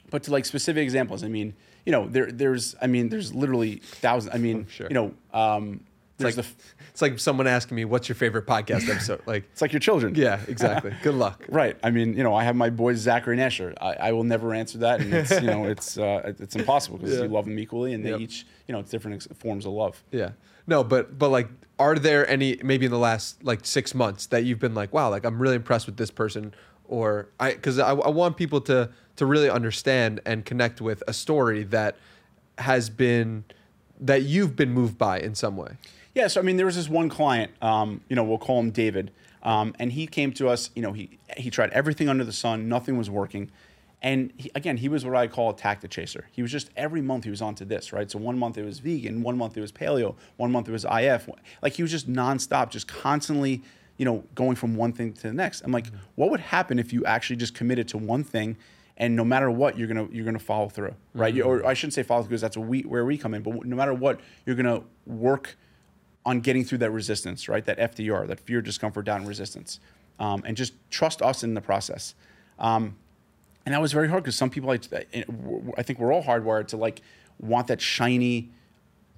but to like specific examples, I mean, you know, there, there's, I mean, there's literally thousands. I mean, sure. you know, um, there's like- the, f- It's like someone asking me, "What's your favorite podcast episode?" Like, it's like your children. yeah, exactly. Good luck. Right. I mean, you know, I have my boys Zachary and Asher. I, I will never answer that, and it's you know, it's uh, it's impossible because Yeah. you love them equally, and they Yep. each you know, it's different ex- forms of love. Yeah. No, but but like, are there any maybe in the last like six months that you've been like, wow, like I'm really impressed with this person, or I because I, I want people to to really understand and connect with a story that has been that you've been moved by in some way. Yeah, so I mean, there was this one client, um, you know, we'll call him David, um, and he came to us. You know, he he tried everything under the sun, nothing was working, and he, again, he was what I call a tactic chaser. He was just every month he was onto this, right? So one month it was vegan, one month it was paleo, one month it was IF. Like he was just nonstop, just constantly, you know, going from one thing to the next. I'm like, what would happen if you actually just committed to one thing? and no matter what you're gonna you're gonna follow through right You- or i shouldn't say follow through because that's we, where we come in but no matter what you're gonna work on getting through that resistance right that fdr that fear discomfort doubt and resistance um, and just trust us in the process um, and that was very hard because some people I, I think we're all hardwired to like want that shiny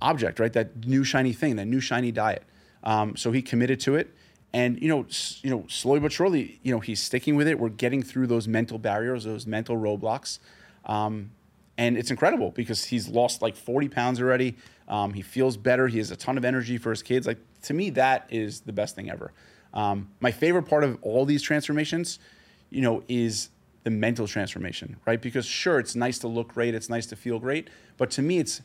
object right? That new shiny thing that new shiny diet. Um, so he committed to it. And you know s- you know slowly but surely you know he's sticking with it. We're getting through those mental barriers those mental roadblocks. Um, and it's incredible because he's lost like 40 pounds already. Um, he feels better. He has a ton of energy for his kids. Like to me that is the best thing ever. Um, my favorite part of all these transformations you know is the mental transformation right because sure it's nice to look great it's nice to feel great but to me it's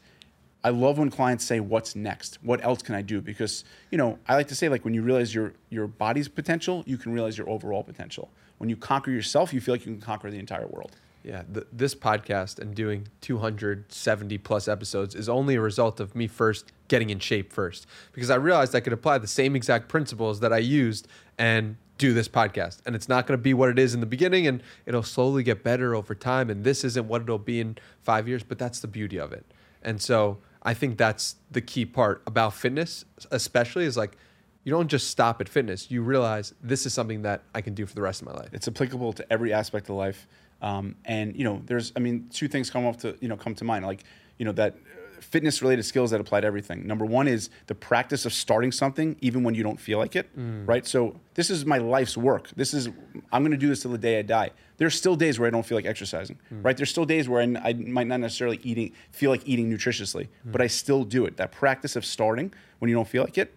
I love when clients say, "What's next? What else can I do?" Because you know, I like to say, like when you realize your your body's potential, you can realize your overall potential. When you conquer yourself, you feel like you can conquer the entire world. Yeah, th- this podcast and doing 270 plus episodes is only a result of me first getting in shape first because I realized I could apply the same exact principles that I used and do this podcast. And it's not going to be what it is in the beginning and it'll slowly get better over time. And this isn't what it'll be in five years, but that's the beauty of it. And so I think that's the key part about fitness, especially is like you don't just stop at fitness. You realize this is something that I can do for the rest of my life. It's applicable to every aspect of life. Um, and you know, there's, I mean, two things come off to you know come to mind, like you know that fitness related skills that apply to everything. Number one is the practice of starting something even when you don't feel like it, mm. right? So this is my life's work. This is I'm going to do this till the day I die. There's still days where I don't feel like exercising, mm. right? There's still days where I, I might not necessarily eating feel like eating nutritiously, mm. but I still do it. That practice of starting when you don't feel like it,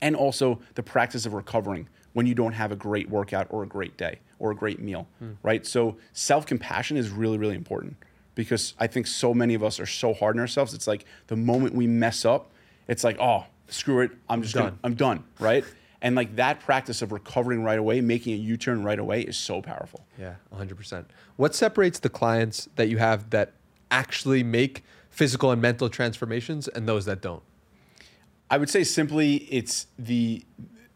and also the practice of recovering when you don't have a great workout or a great day or a great meal, right? So self compassion is really, really important, because I think so many of us are so hard on ourselves. It's like the moment we mess up, it's like, oh, screw it, I'm just Done. Gonna, I'm done, right? And like that practice of recovering right away, making a U-turn right away is so powerful. Yeah, 100%. What separates the clients that you have that actually make physical and mental transformations and those that don't? I would say simply it's the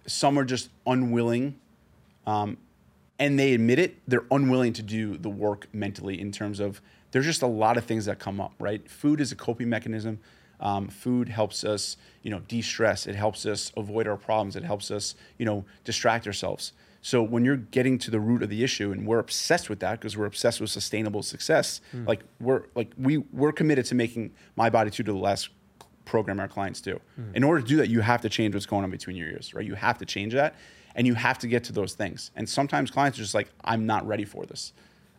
some are just unwilling, um, and they admit it. They're unwilling to do the work mentally in terms of there's just a lot of things that come up. Right, food is a coping mechanism. Um, food helps us, you know, de-stress. It helps us avoid our problems. It helps us, you know, distract ourselves. So when you're getting to the root of the issue, and we're obsessed with that because we're obsessed with sustainable success, like we're like we we're committed to making MyBodyTutor the last program our clients do. In order to do that, you have to change what's going on between your ears, right? You have to change that, and you have to get to those things. And sometimes clients are just like, "I'm not ready for this."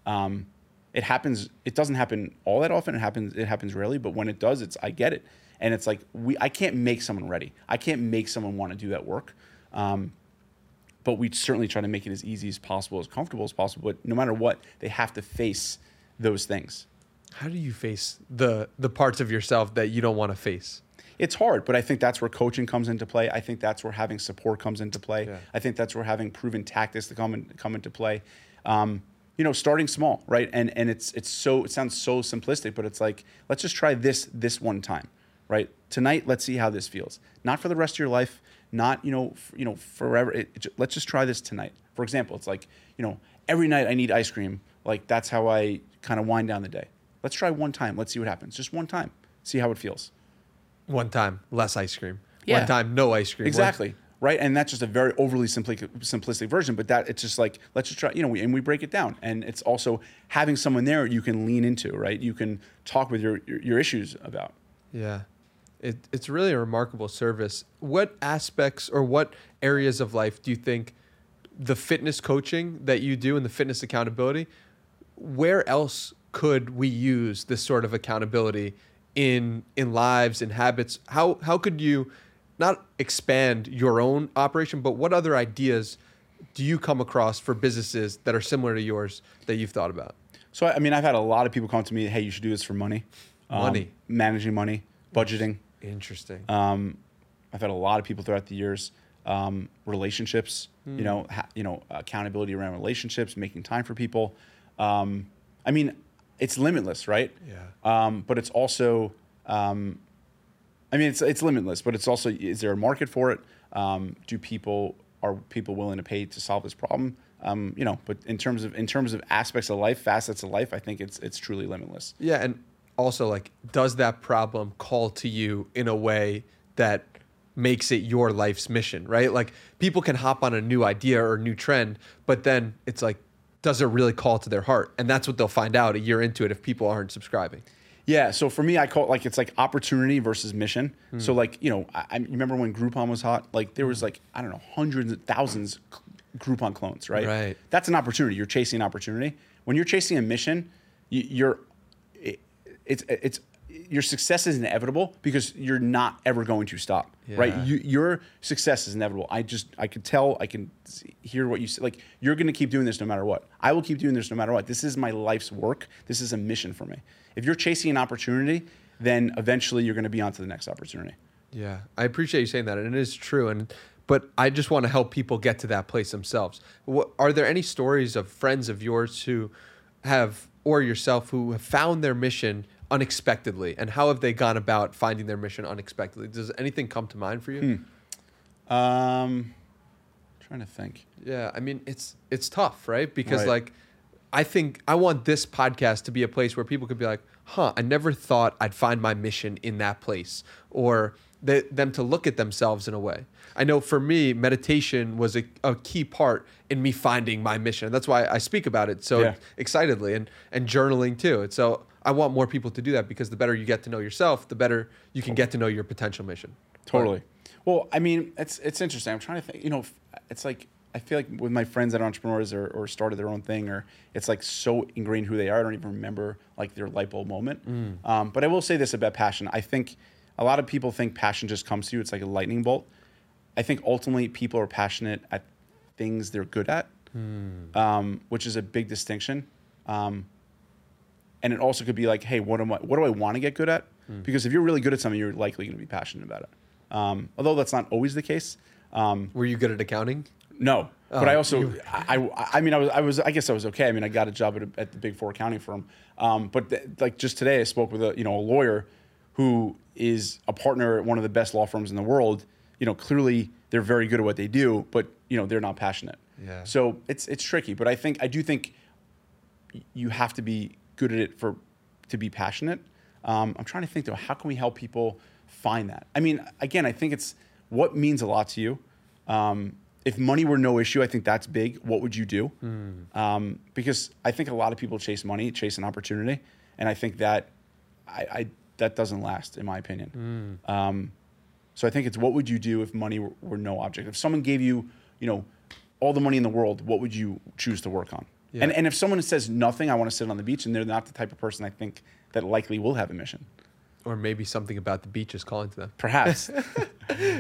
Um, it happens. It doesn't happen all that often. It happens. It happens rarely, but when it does, it's I get it. And it's like we. I can't make someone ready. I can't make someone want to do that work. Um, but we certainly try to make it as easy as possible, as comfortable as possible. But no matter what, they have to face those things. How do you face the the parts of yourself that you don't want to face? it's hard, but I think that's where coaching comes into play. I think that's where having support comes into play. Yeah. I think that's where having proven tactics to come in, come into play. Um, you know, starting small, right? And and it's it's so it sounds so simplistic, but it's like let's just try this this one time, right? Tonight, let's see how this feels. Not for the rest of your life, not you know f- you know forever. It, it let's just try this tonight. For example, it's like you know every night I need ice cream. Like that's how I kind of wind down the day. Let's try one time. Let's see what happens. Just one time. See how it feels. One time, less ice cream. Yeah. One time, no ice cream. One- Exactly. Right. And that's just a very overly simplistic, simplistic version, but that it's just like, let's just try, you know, we, and we break it down. And it's also having someone there you can lean into, right? You can talk with your, your, your issues about. Yeah. It, it's really a remarkable service. What aspects or what areas of life do you think the fitness coaching that you do and the fitness accountability, where else could we use this sort of accountability in in lives in habits? How how could you not expand your own operation, but what other ideas do you come across for businesses that are similar to yours that you've thought about? So, I mean, I've had a lot of people come to me, hey, you should do this for money. Um, Money. managing money, budgeting. Interesting. Um, I've had a lot of people throughout the years. Um, relationships, you know, ha- you know, accountability around relationships, making time for people. Um, I mean, it's limitless, right? Yeah. Um, but it's also, um, I mean, it's it's limitless, but it's also, is there a market for it? Um, do people are people willing to pay to solve this problem? Um, you know, but in terms of in terms of aspects of life, facets of life, I think it's it's truly limitless. Yeah, and also like, does that problem call to you in a way that makes it your life's mission, right? Like people can hop on a new idea or new trend, but then it's like, does it really call to their heart? And that's what they'll find out a year into it if people aren't subscribing. Yeah, so for me, I call it like it's like opportunity versus mission. So hmm. like you know, I, I remember when Groupon was hot. Like there was hmm. like I don't know hundreds of thousands Groupon clones, right? Right. That's an opportunity. You're chasing an opportunity. When you're chasing a mission, you, you're it, it's it's your success is inevitable because you're not ever going to stop, right? You, your success is inevitable. I just I could tell, I can hear what you say. Like you're going to keep doing this no matter what. I will keep doing this no matter what. This is my life's work. This is a mission for me. If you're chasing an opportunity, then eventually you're going to be on to the next opportunity. Yeah, I appreciate you saying that, and it is true. And but I just want to help people get to that place themselves. What, are there any stories of friends of yours who have, or yourself, who have found their mission unexpectedly, and how have they gone about finding their mission unexpectedly? Does anything come to mind for you? Um, trying to think. Yeah, I mean it's it's tough, right? Because Right. like I think I want this podcast to be a place where people could be like, "Huh, I never thought I'd find my mission in that place," or they, them to look at themselves in a way. I know for me, meditation was a, a key part in me finding my mission. That's why I speak about it so Yeah. excitedly, and and journaling too. And so I want more people to do that because the better you get to know yourself, the better you can get to know your potential mission. Totally. Well, I mean, it's it's interesting. I'm trying to think. You know, it's like I feel like with my friends that are entrepreneurs or, or started their own thing, or it's like so ingrained who they are. I don't even remember like their light bulb moment. Um, but I will say this about passion. I think a lot of people think passion just comes to you. It's like a lightning bolt. I think ultimately people are passionate at things they're good at, um, which is a big distinction. Um, and it also could be like, hey, what am I? What do I want to get good at? Because if you're really good at something, you're likely going to be passionate about it. Um, although that's not always the case. Um, Were you good at accounting? No, but I Oh, also, I, I, I mean, I was, I was, I guess I was okay. I mean, I got a job at, a, at the big four accounting firm. Um, but th- like just today, I spoke with a, you know, a lawyer who is a partner at one of the best law firms in the world. You know, clearly they're very good at what they do, but you know, they're not passionate. Yeah. So it's it's tricky. But I think I do think you have to be good at it for to be passionate. Um, I'm trying to think though, how can we help people find that? I mean, again, I think it's what means a lot to you. Um, if money were no issue, I think that's big. What would you do? Um, because I think a lot of people chase money, chase an opportunity, and I think that I, I that doesn't last, in my opinion. Um, so I think it's what would you do if money were, were no object? If someone gave you, you know, all the money in the world, what would you choose to work on? Yeah. And and if someone says nothing, I want to sit on the beach, and they're not the type of person I think that likely will have a mission. Or maybe something about the beach is calling to them. Perhaps.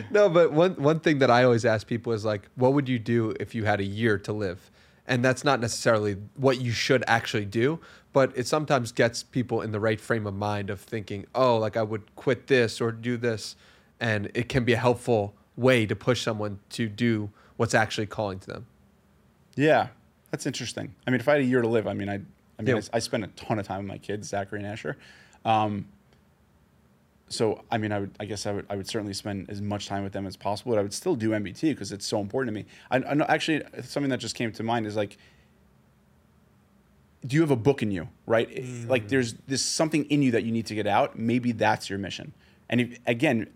No, but one one thing that I always ask people is like, what would you do if you had a year to live? And that's not necessarily what you should actually do, but it sometimes gets people in the right frame of mind of thinking, oh, like I would quit this or do this, and it can be a helpful way to push someone to do what's actually calling to them. yeah, that's interesting. I mean, if I had a year to live, I mean, I, I mean, Yeah. I, I spend a ton of time with my kids, Zachary and Asher. Um, so, I mean, I would, I guess I would, I would certainly spend as much time with them as possible, but I would still do MBT because it's so important to me. I, I know, actually, something that just came to mind is like, do you have a book in you, right? Like, mm. there's there's something in you that you need to get out. Maybe that's your mission. And if, again,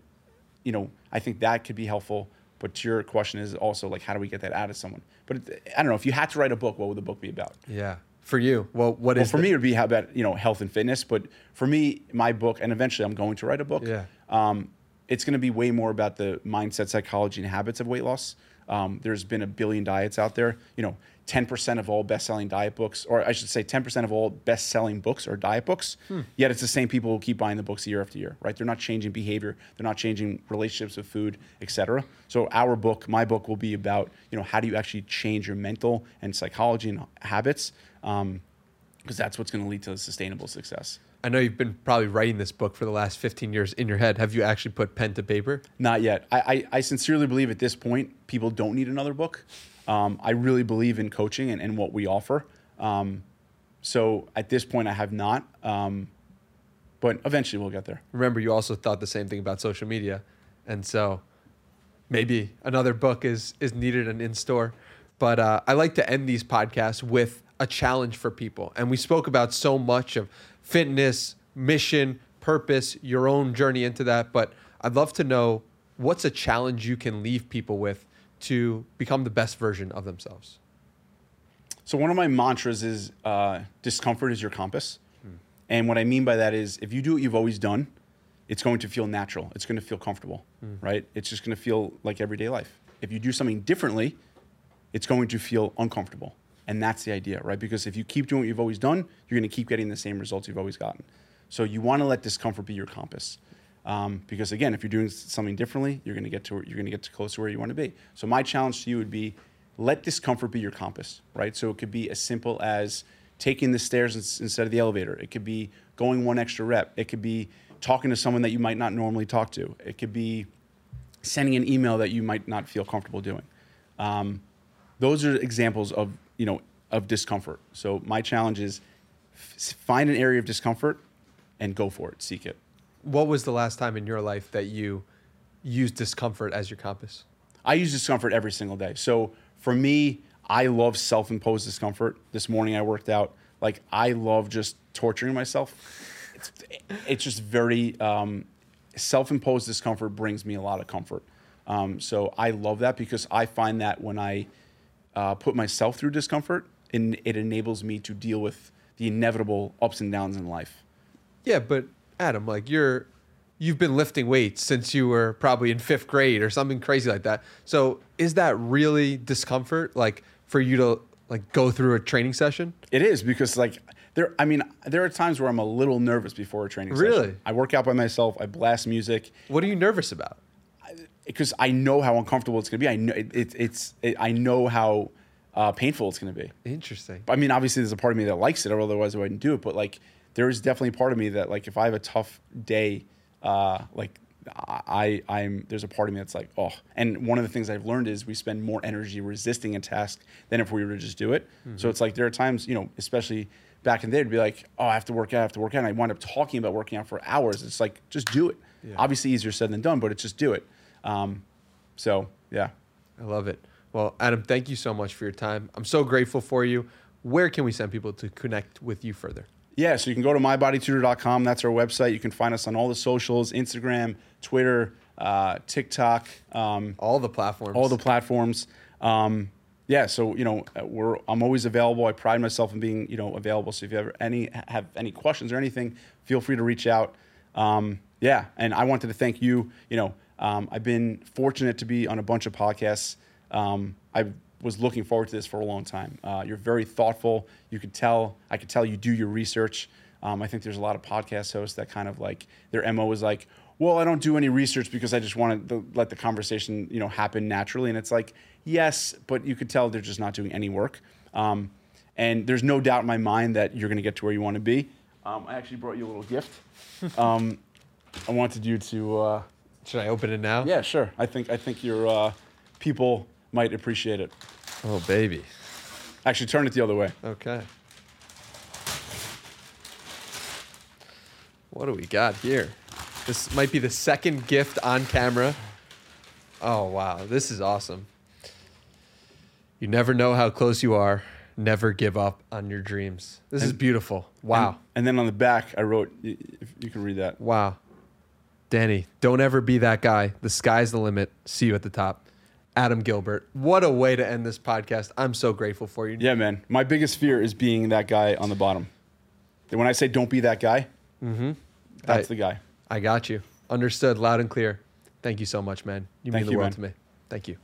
you know, I think that could be helpful. But your question is also like, how do we get that out of someone? But it, I don't know. If you had to write a book, what would the book be about? Yeah. For you, well, what Well, is for the- me, it would be how about you know health and fitness. But for me, my book, and eventually I'm going to write a book. Yeah. Um, it's going to be way more about the mindset, psychology, and habits of weight loss. Um, there's been a billion diets out there. You know, 10% of all best-selling diet books, or I should say, 10% of all best-selling books are diet books. Yet it's the same people who keep buying the books year after year, right? They're not changing behavior. They're not changing relationships with food, etc. So our book, my book, will be about you know how do you actually change your mental and psychology and habits. Um, because that's what's going to lead to sustainable success. I know you've been probably writing this book for the last 15 years in your head. Have you actually put pen to paper? Not yet. I, I, I sincerely believe at this point, people don't need another book. Um, I really believe in coaching and, and what we offer. Um, so at this point, I have not. Um, but eventually, we'll get there. remember you also thought the same thing about social media and so maybe another book is is needed and in store but uh, i like to end these podcasts with a challenge for people and we spoke about so much of fitness mission purpose your own journey into that but i'd love to know what's a challenge you can leave people with to become the best version of themselves So one of my mantras is uh, discomfort is your compass. And what I mean by that is if you do what you've always done, it's going to feel natural. It's going to feel comfortable, right? It's just going to feel like everyday life. If you do something differently, it's going to feel uncomfortable. And that's the idea, right? Because if you keep doing what you've always done, you're going to keep getting the same results you've always gotten. So you want to let discomfort be your compass. Um, because again, if you're doing something differently, you're going to get to you're going to get to close to where you want to be. So my challenge to you would be let discomfort be your compass, right? So it could be as simple as taking the stairs instead of the elevator. It could be going one extra rep. It could be talking to someone that you might not normally talk to. It could be sending an email that you might not feel comfortable doing. Um, those are examples of you know of discomfort. So my challenge is f- find an area of discomfort and go for it. Seek it. what was the last time in your life that you used discomfort as your compass I use discomfort every single day. So for me, I love self-imposed discomfort. This morning I worked out. Like I love just torturing myself. It's, it's just very um, self-imposed discomfort brings me a lot of comfort. Um, so I love that because I find that when I uh, put myself through discomfort, and it enables me to deal with the inevitable ups and downs in life. Yeah, but Adam, like you're you've been lifting weights since you were probably in 5th grade or something crazy like that. So, is that really discomfort like for you to like go through a training session? It is because like there I mean there are times where I'm a little nervous before a training Really? session. I work out by myself, I blast music What are you nervous about? Because I know how uncomfortable it's going to be. I know it, it, it's it, I know how uh, painful it's going to be. Interesting. I mean, obviously there's a part of me that likes it, or otherwise I wouldn't do it. But like there is definitely a part of me that like if I have a tough day, uh, like I I'm there's a part of me that's like oh and one of the things I've learned is we spend more energy resisting a task than if we were to just do it. Mm-hmm. So it's like there are times you know especially back in the day to be like oh I have to work out I have to work out and I wind up talking about working out for hours. It's like just do it. Yeah. Obviously easier said than done, but it's just do it. Um, so yeah. I love it. Well, Adam, thank you so much for your time. I'm so grateful for you. Where can we send people to connect with you further? Yeah, so you can go to mybodytutor.com. That's our website. You can find us on all the socials Instagram, Twitter, uh, TikTok, um, All the platforms. all the platforms. Um, yeah, so you know, uh, we're I'm always available. I pride myself in being you know available. So if you ever any have any questions or anything, feel free to reach out. Um, yeah, and I wanted to thank you. You know, um, I've been fortunate to be on a bunch of podcasts. Um, I was looking forward to this for a long time. Uh, you're very thoughtful. You could tell. I could tell you do your research. Um, I think there's a lot of podcast hosts that kind of like their mo is like, well, I don't do any research because I just want to let the conversation you know happen naturally. And it's like, yes, but you could tell they're just not doing any work. Um, and there's no doubt in my mind that you're going to get to where you want to be. Um, I actually brought you a little gift. Um, I wanted you to. Uh, Should I open it now? yeah, sure. I think I think your uh, people might appreciate it. Oh, baby. Actually, turn it the other way. Okay. What do we got here? This might be the second gift on camera. Oh, wow. This is awesome. You never know how close you are. Never give up on your dreams. This is beautiful. Wow. And, and then on the back, I wrote. If you can read that. Wow. Danny, don't ever be that guy. The sky's the limit. See you at the top. Adam Gilbert. What a way to end this podcast. I'm so grateful for you. Yeah, man. My biggest fear is being that guy on the bottom. When I say don't be that guy, Mm-hmm. that's I- the guy. I got you. Understood loud and clear. Thank you so much, man. You Thank mean the you, world man. to me. Thank you.